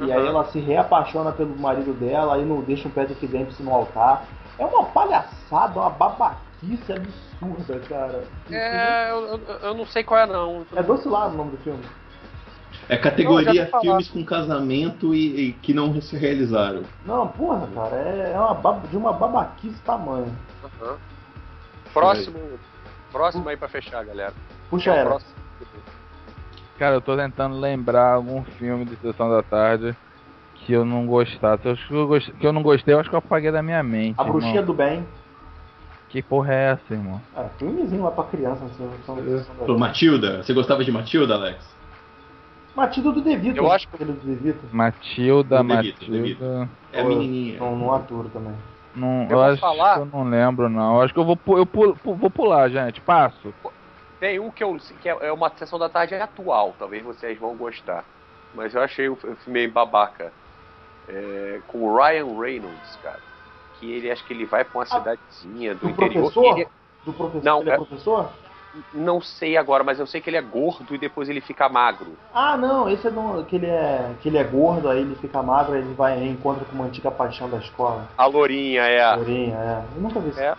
E aí Uhum. ela se reapaixona pelo marido dela, aí não deixa o Patrick Dempsey no altar. É uma palhaçada, uma babaquice absurda, cara. É, eu, eu, eu não sei qual é, não. É Docilar o nome do filme. É Não, categoria falar. filmes com casamento e, e que não se realizaram. Não, porra, cara, é, é uma baba- de uma babaquice tamanho. Aham. Próximo, próximo aí pra fechar, galera. Puxa É o era. próximo. Cara, eu tô tentando lembrar algum filme de Sessão da Tarde que eu não gostasse. Eu acho que eu, gost... que eu não gostei, eu acho que eu apaguei da minha mente. A Bruxinha irmão. do Bem. Que porra é essa, irmão? É, filmezinho lá pra criança. Assim, Pô, Matilda, você gostava de Matilda, Alex? Matilda do Devito. Eu acho que- Aquele do Devito. Matilda, O Devito, Matilda. É a menininha. Não, não aturo também. Não, Eu eu, acho falar- que eu não lembro, não. Eu acho que eu vou, eu pulo- pu- vou pular, gente. Passo. Tem um que, eu, que é é uma sessão da tarde atual, talvez vocês vão gostar. Mas eu achei o filme meio babaca. É, com o Ryan Reynolds, cara. Que ele acho que ele vai pra uma Ah, cidadezinha do o interior. professor? e ele- Do professor? Não, ele é, é- professor? Não sei agora, mas eu sei que ele é gordo e depois ele fica magro. Ah, não, esse é do, que ele é que ele é gordo, aí ele fica magro, aí ele vai em encontro com uma antiga paixão da escola. A lourinha é. Lourinha, é. Eu nunca vi isso. É.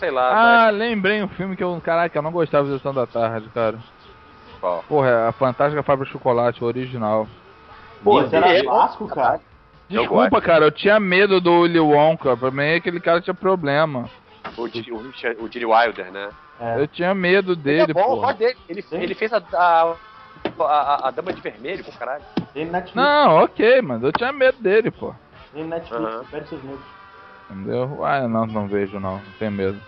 Sei lá. mas- Ah, lembrei um filme que eu, caraca, eu não gostava de Sessão da Tarde, cara. Qual? Porra, é a Fantástica Fábrica de Chocolate, o original. Pô, esse era Deus. clássico, cara. Eu Desculpa, cara, eu tinha medo do Willy Wonka. Pra mim, aquele cara tinha problema. O, o, o Gene Wilder, né? É. Eu tinha medo Ele dele, é bom, eu porra. dele. Ele, Sim. ele fez a, a, a, a Dama de Vermelho, pô, caralho. Não, ok, mas eu tinha medo dele, pô. No Netflix, Aham. perde seus medos. Entendeu? Ah, não, não vejo não, não tenho medo.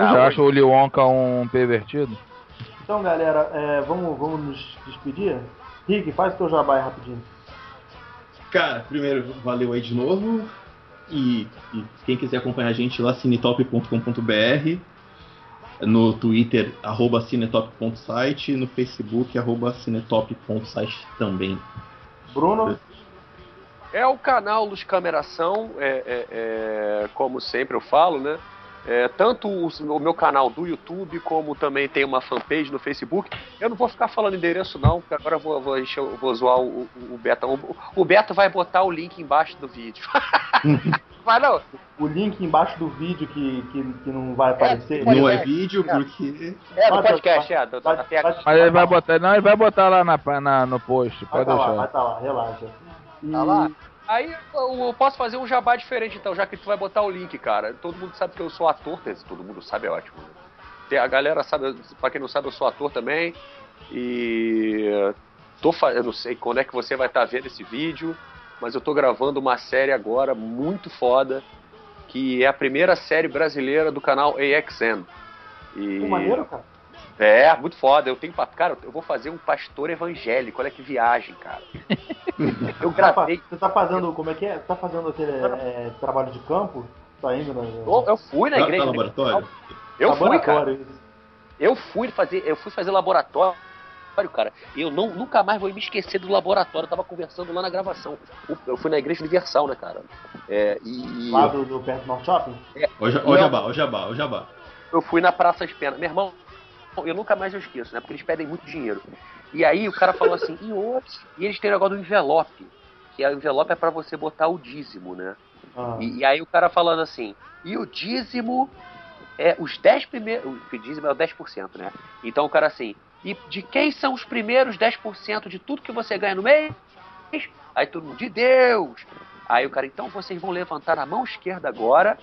Você Ah, acha o Wonka um pervertido? Então, galera, é, vamos, vamos nos despedir? Rick, faz o teu jabá aí rapidinho. Cara, primeiro, valeu aí de novo. E, e quem quiser acompanhar a gente lá, cinetop.com.br. No Twitter, arroba cinetop.site. No Facebook, arroba cinetop.site também. Bruno, É o canal Luz Cameração, é, é, é, como sempre eu falo, né? É, tanto o, o meu canal do YouTube, como também tem uma fanpage no Facebook. Eu não vou ficar falando endereço, não, porque agora eu vou, vou, encher, eu vou zoar o, o, o Betão. O, o Beto vai botar o link embaixo do vídeo. vai não? o link embaixo do vídeo que, que, que não vai aparecer. Pode Não é vídeo, porque. É, no Vai, podcast, vai, é. do- vai, até vai- agora. Mas ele vai botar. Não, ele vai botar lá na, na, no post, Vai pode tá lá, deixar. vai tá lá, relaxa. E- Tá lá? Aí eu, posso fazer um jabá diferente, então, já que tu vai botar o link, cara. Todo mundo sabe que eu sou ator, todo mundo sabe, é ótimo. né? A galera sabe, pra quem não sabe, eu sou ator também. E tô eu não sei quando é que você vai estar vendo esse vídeo, mas eu tô gravando uma série agora muito foda, que é a primeira série brasileira do canal AXN. E Pô, maneiro, cara. é, muito foda. Eu tenho cara, eu vou fazer um pastor evangélico. Olha que viagem, cara. Eu Você tá gravei Você tá fazendo, como é que é? Você tá fazendo aquele é, trabalho de campo? Tá indo na... Eu, eu fui na Tá, igreja. tá laboratório? Eu fui, cara. Eu fui fazer, eu fui fazer laboratório, cara. E eu não, nunca mais vou me esquecer do laboratório. Eu tava conversando lá na gravação. Eu- fui na igreja universal, né, cara? É, e Lá do, do perto do Norte Shopping? Ó, ja- ó, jabá, ó, jabá, ó, jabá. eu fui na Praça de Pena. Meu irmão, eu nunca mais eu esqueço, né? Porque eles pedem muito dinheiro. E aí o cara falou assim, e? E eles têm o negócio do envelope. Que o envelope é pra você botar o dízimo, né? Ah. E, e aí o cara falando assim, e o dízimo é os 10 primeiros. O dízimo é o 10%, né? Então o cara assim, e de quem são os primeiros 10% de tudo que você ganha no mês? Aí todo mundo, de Deus! Aí o cara, então vocês vão levantar a mão esquerda agora,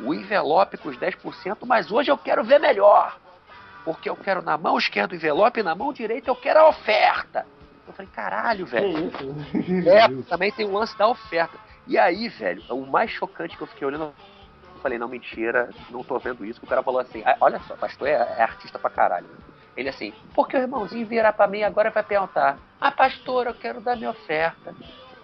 o envelope com os 10%, mas hoje eu quero ver melhor. Porque eu quero na mão esquerda o envelope e na mão direita eu quero a oferta. Eu falei, caralho, velho. É, também tem o lance da oferta. E aí, velho, o mais chocante que eu fiquei olhando, eu falei, não, mentira, não tô vendo isso. O cara falou assim, "Ah, olha só, pastor é, é artista pra caralho. Ele assim, porque o irmãozinho virar pra mim agora vai perguntar, ah, pastor, eu quero dar minha oferta.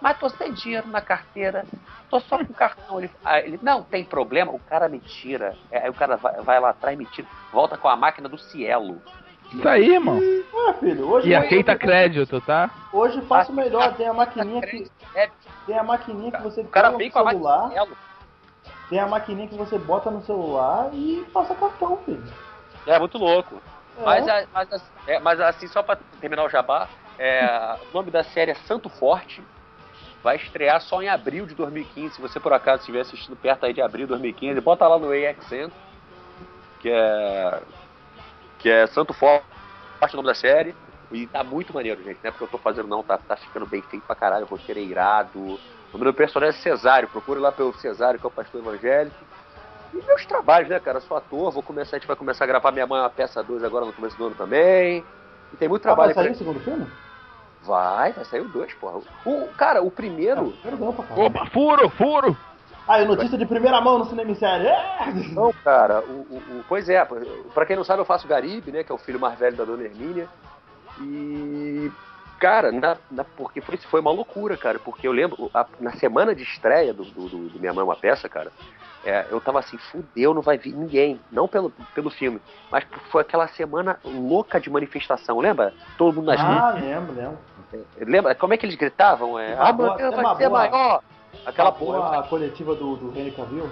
Mas tô sem dinheiro na carteira, tô só com cartão. Ele, aí ele não, tem problema, o cara me tira. É, Aí o cara vai, vai lá atrás e me tira, volta com a máquina do Cielo. Isso aí, irmão. Ah, filho, hoje, E aceita crédito, tá? hoje faço melhor, tem a maquininha que. É, Tem a maquininha que você o cara vem no com a celular. Cielo. Tem a maquininha que você bota no celular e passa cartão, filho. É muito louco. É. Mas, a- mas, a- é, mas assim, só pra terminar o jabá, é, o nome da série é Santo Forte. Vai estrear só em abril de 2015. Se você por acaso estiver assistindo perto aí de abril de 2015, bota lá no AXN, que é. Que é Santo Forte, o nome da série. E tá muito maneiro, gente. Não é porque eu tô fazendo, não, tá, tá ficando bem feito pra caralho. O roteiro é irado. O nome do personagem é Cesário. Procure lá pelo Cesário, que é o pastor evangélico. E meus trabalhos, né, cara? Eu sou ator, vou começar, a gente vai começar a gravar Minha Mãe é uma Peça 2 agora no começo do ano também. E tem muito Ah, vai trabalho sair pra... o segundo filme? Vai, vai sair o 2, porra. O, cara, o primeiro. Primeiro não. Opa, furo, furo! Ah, e notícia de primeira mão no cinema em série. É! Não, cara, o, o- o- pois é, pra quem não sabe, eu faço Garibe, né? Que é o filho mais velho da dona Hermínia. E. Cara, na, na- porque foi, foi uma loucura, cara. Porque eu lembro, a- na semana de estreia do, do, do- do Minha Mãe é uma Peça, cara, é, eu tava assim, fudeu, não vai vir ninguém. Não pelo, pelo filme, mas foi aquela semana louca de manifestação, lembra? Todo mundo nas ruas. Ah, lembro, lembro. Lembra? Como é que eles gritavam? É, ah, boa- vai uma ser boa- maior. Aquela porra. a coletiva do, do Henry Cavill.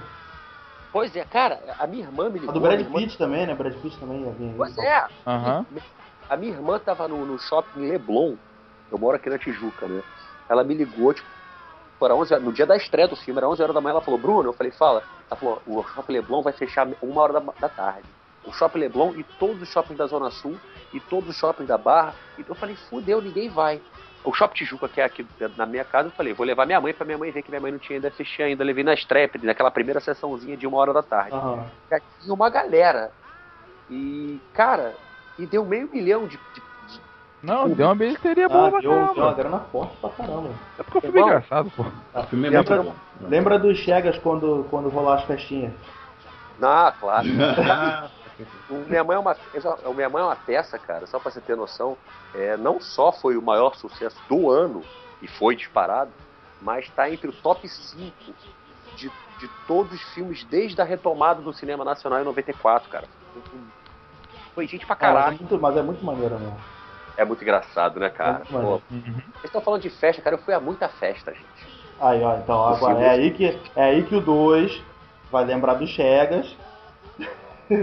Pois é, cara, a minha irmã me ligou. A do Brad irmã- Pitt também, né? Brad Pitt também ia vir. Pois é, Aham. A minha irmã tava no, no shopping Leblon. Eu moro aqui na Tijuca, né? Ela me ligou, tipo, para 11 horas- no dia da estreia do filme, era 11 horas da manhã. Ela falou, Bruno, eu falei, fala. Ela falou, o shopping Leblon vai fechar uma hora da, da tarde. O shopping Leblon e todos os shoppings da Zona Sul e todos os shoppings da Barra. E eu falei, fudeu, ninguém vai. O shopping Tijuca, que é aqui na minha casa, eu falei, vou levar minha mãe pra minha mãe ver que minha mãe não tinha ainda assistido ainda. Eu levei na estreia, naquela primeira sessãozinha de uma hora da tarde Aham. já tinha uma galera. E, cara, e deu meio milhão de- de- Não, deu uma bilheteria boa Ah, pra deu, deu uma caramba. grana forte pra caramba. É porque o filme é engraçado, pô. O filme é Lembra, muito lembra dos Chegas quando, quando rolar as festinhas? Ah, claro. bom. O Minha Mãe é uma, o Minha Mãe é uma peça, cara, só pra você ter noção. É, não só foi o maior sucesso do ano, e foi disparado, mas tá entre o top 5 de, de todos os filmes desde a retomada do cinema nacional em 94, cara. Foi gente pra Ah, mas, é caralho. muito, mas é muito maneiro mesmo. É muito engraçado, né, cara? Pô, maneiro. vocês estão falando de festa, cara. Eu fui a muita festa, gente. Aí, ó, então agora é aí que, é aí que o 2 vai lembrar dos Chegas.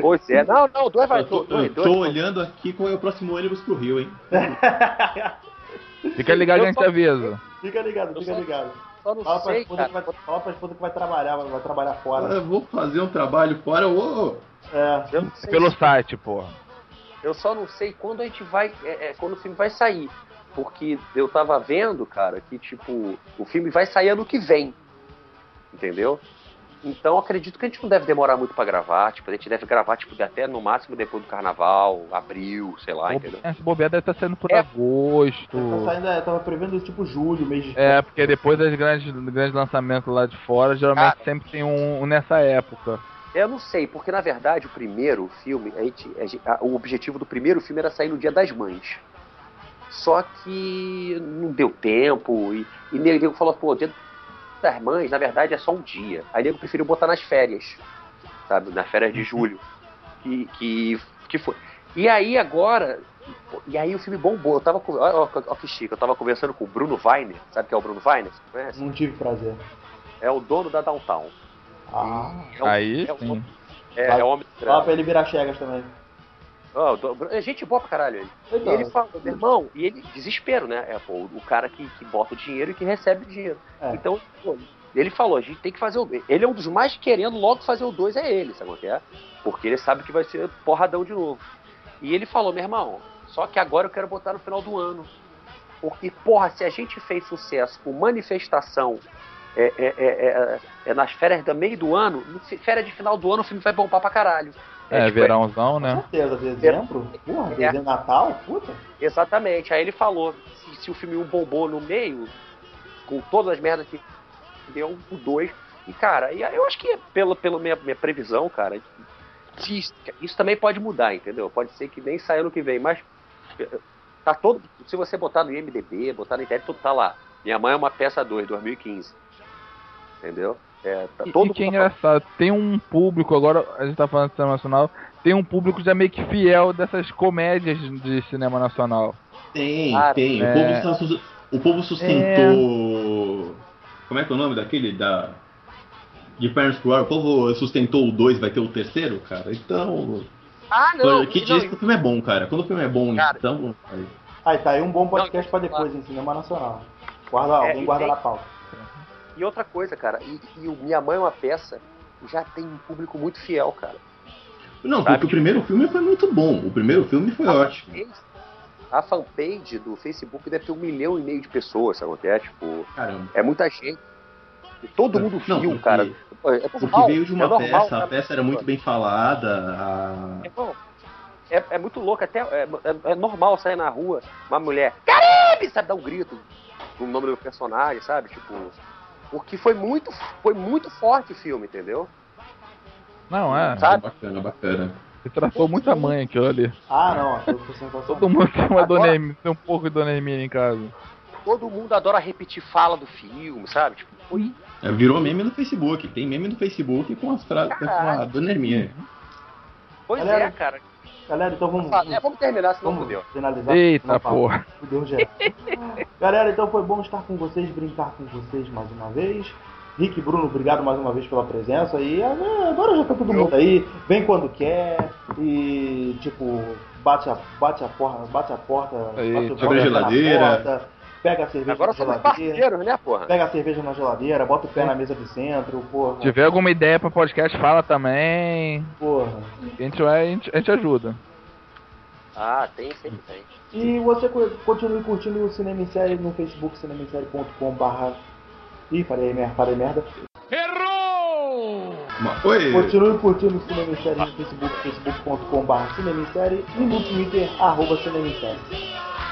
Pois é. Não, não, dois vai. Eu tô, dois, eu dois, tô olhando aqui qual é o próximo ônibus pro Rio, hein? Fica ligado que a gente avisa. Fica ligado, fica só- ligado. Só não Fala pra, sei, que vai, fala pra esposa que vai trabalhar, vai, vai trabalhar fora. Eu vou fazer um trabalho fora. Ô, É. Pelo site, pô. Eu só não sei quando a gente vai. é, é, quando o filme vai sair. Porque eu tava vendo, cara, que tipo, o filme vai sair ano que vem. Entendeu? Então acredito que a gente não deve demorar muito pra gravar. Tipo, a gente deve gravar, tipo, até no máximo depois do carnaval, abril, sei lá, entendeu? Esse bobear deve estar saindo por É. agosto. Tá saindo, é, tava prevendo tipo julho, mês de É, porque depois das grandes, grandes lançamentos lá de fora, geralmente Cara. sempre tem um, um nessa época. Eu não sei, porque na verdade o primeiro filme, a gente, a a- o objetivo do primeiro filme era sair no Dia das Mães. Só que não deu tempo e, e nego falou, pô, Dia das Mães, na verdade, é só um dia. Aí nego preferiu botar nas férias, sabe? Nas férias de julho. Que, que, que foi. E aí agora. E aí o filme bombou. Eu tava com. Ó, ó, ó que chique, eu tava conversando com o Bruno Weiner. Sabe quem é o Bruno Weiner? Você conhece? Não tive prazer. É o dono da Downtown. Ah. É um- Aí é um- sim. É, Vai- é o homem do Fala pra ele virar Chegas também. Ó, o do- é gente boa pra caralho ele. Então, E ele falou, meu irmão, e ele, desespero, né? É pô, o cara que, que bota o dinheiro e que recebe o dinheiro. É. Então, pô, ele falou, a gente tem que fazer o. Ele é um dos mais querendo logo fazer o 2, é ele, sabe o que é? Porque ele sabe que vai ser porradão de novo. E ele falou, meu irmão, só que agora eu quero botar no final do ano. Porque, porra, se a gente fez sucesso com manifestação é, é, é, é, é nas férias do meio do ano, no férias de final do ano o filme vai bombar pra caralho. É, tipo, verãozão, com né? certeza, dezembro? Porra, É. dezembro, Natal? Puta. Exatamente. Aí ele falou, se, se o filme 1 bombou no meio, com todas as merdas que deu, o 2. E, cara, e aí eu acho que pela, pela minha, minha previsão, cara, isso, isso também pode mudar, entendeu? Pode ser que nem saia ano que vem, mas eh, tá todo. Se você botar no IMDB, botar na internet, tudo tá lá. Minha mãe é uma peça 2, 2015. Entendeu? É, tá E, todo e que é mundo- engraçado, tem um público, agora a gente tá falando de cinema nacional, tem um público já meio que fiel dessas comédias de cinema nacional. Tem, tem. é. O, povo tá o povo sustentou. Como é que é o nome daquele? Da. De Parents War? O povo sustentou o 2, vai ter o terceiro, cara. Então. Ah, não! que não, diz que o filme é bom, cara. Quando o filme é bom, Cara. então. aí- Aí tá aí um bom podcast Não, pra depois em cinema nacional. Guarda, É, alguém guarda na pauta. E outra coisa, cara, e, o Minha Mãe é uma peça já tem um público muito fiel, cara. Não, Sabe? porque o primeiro filme foi muito bom. O primeiro filme foi ótimo. A fanpage do Facebook deve ter um milhão e meio de pessoas, sabe é? Tipo, Caramba. é muita gente. E todo mundo Não, viu, porque- cara. É Porque veio de uma é normal, peça, a peça era muito bem falada. a- Irmão, É, é muito louco, até é, é- é normal sair na rua, uma mulher, Caribe! Sabe, dar um grito no nome do personagem, sabe? Tipo. Porque foi muito, foi muito forte o filme, entendeu? Não, é. Sabe? Bacana, bacana. Você tratou muita mãe aquilo ali. Ah, não, aquilo foi sensacional. Todo mundo tem uma Agora- dona Hermínia, tem um pouco de dona Hermínia em casa. Todo mundo adora repetir fala do filme, sabe? Tipo, foi É, Virou meme no Facebook. Tem meme no Facebook com as frases com a. Dona Herminha. Pois Galera, é, cara. Galera, então vamos, Fala, é, vamos terminar, senão vamos fudeu. finalizar. Eita Não, porra. Fudeu geral. Galera, então foi bom estar com vocês, brincar com vocês mais uma vez. Rick e Bruno, obrigado mais uma vez pela presença. E ah, agora já tá todo mundo aí, vem quando quer e tipo, bate a, bate a porta, bate a porta, Aí, bate o abre a geladeira. porta, pega a cerveja Agora na geladeira. parceiros, né, porra? Pega a cerveja na geladeira, bota o pé na mesa de centro, porra. Se tiver alguma ideia pra podcast, fala também. porra. A gente, vai, a gente, a gente ajuda. Ah, tem, sempre tem. E você co- continue curtindo o Cinema em Série no Facebook, cinemissérie.com barra... Ih, parei merda, parei merda. Mas- Oi! Continue curtindo o Cinema em Série no Facebook, facebook.com barra Cinema em Série e no Twitter, arroba Cinema em Série.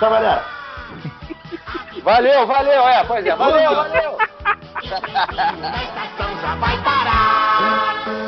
Tá, galera? Valeu, valeu, é, pois é, valeu, valeu. A estação já vai parar.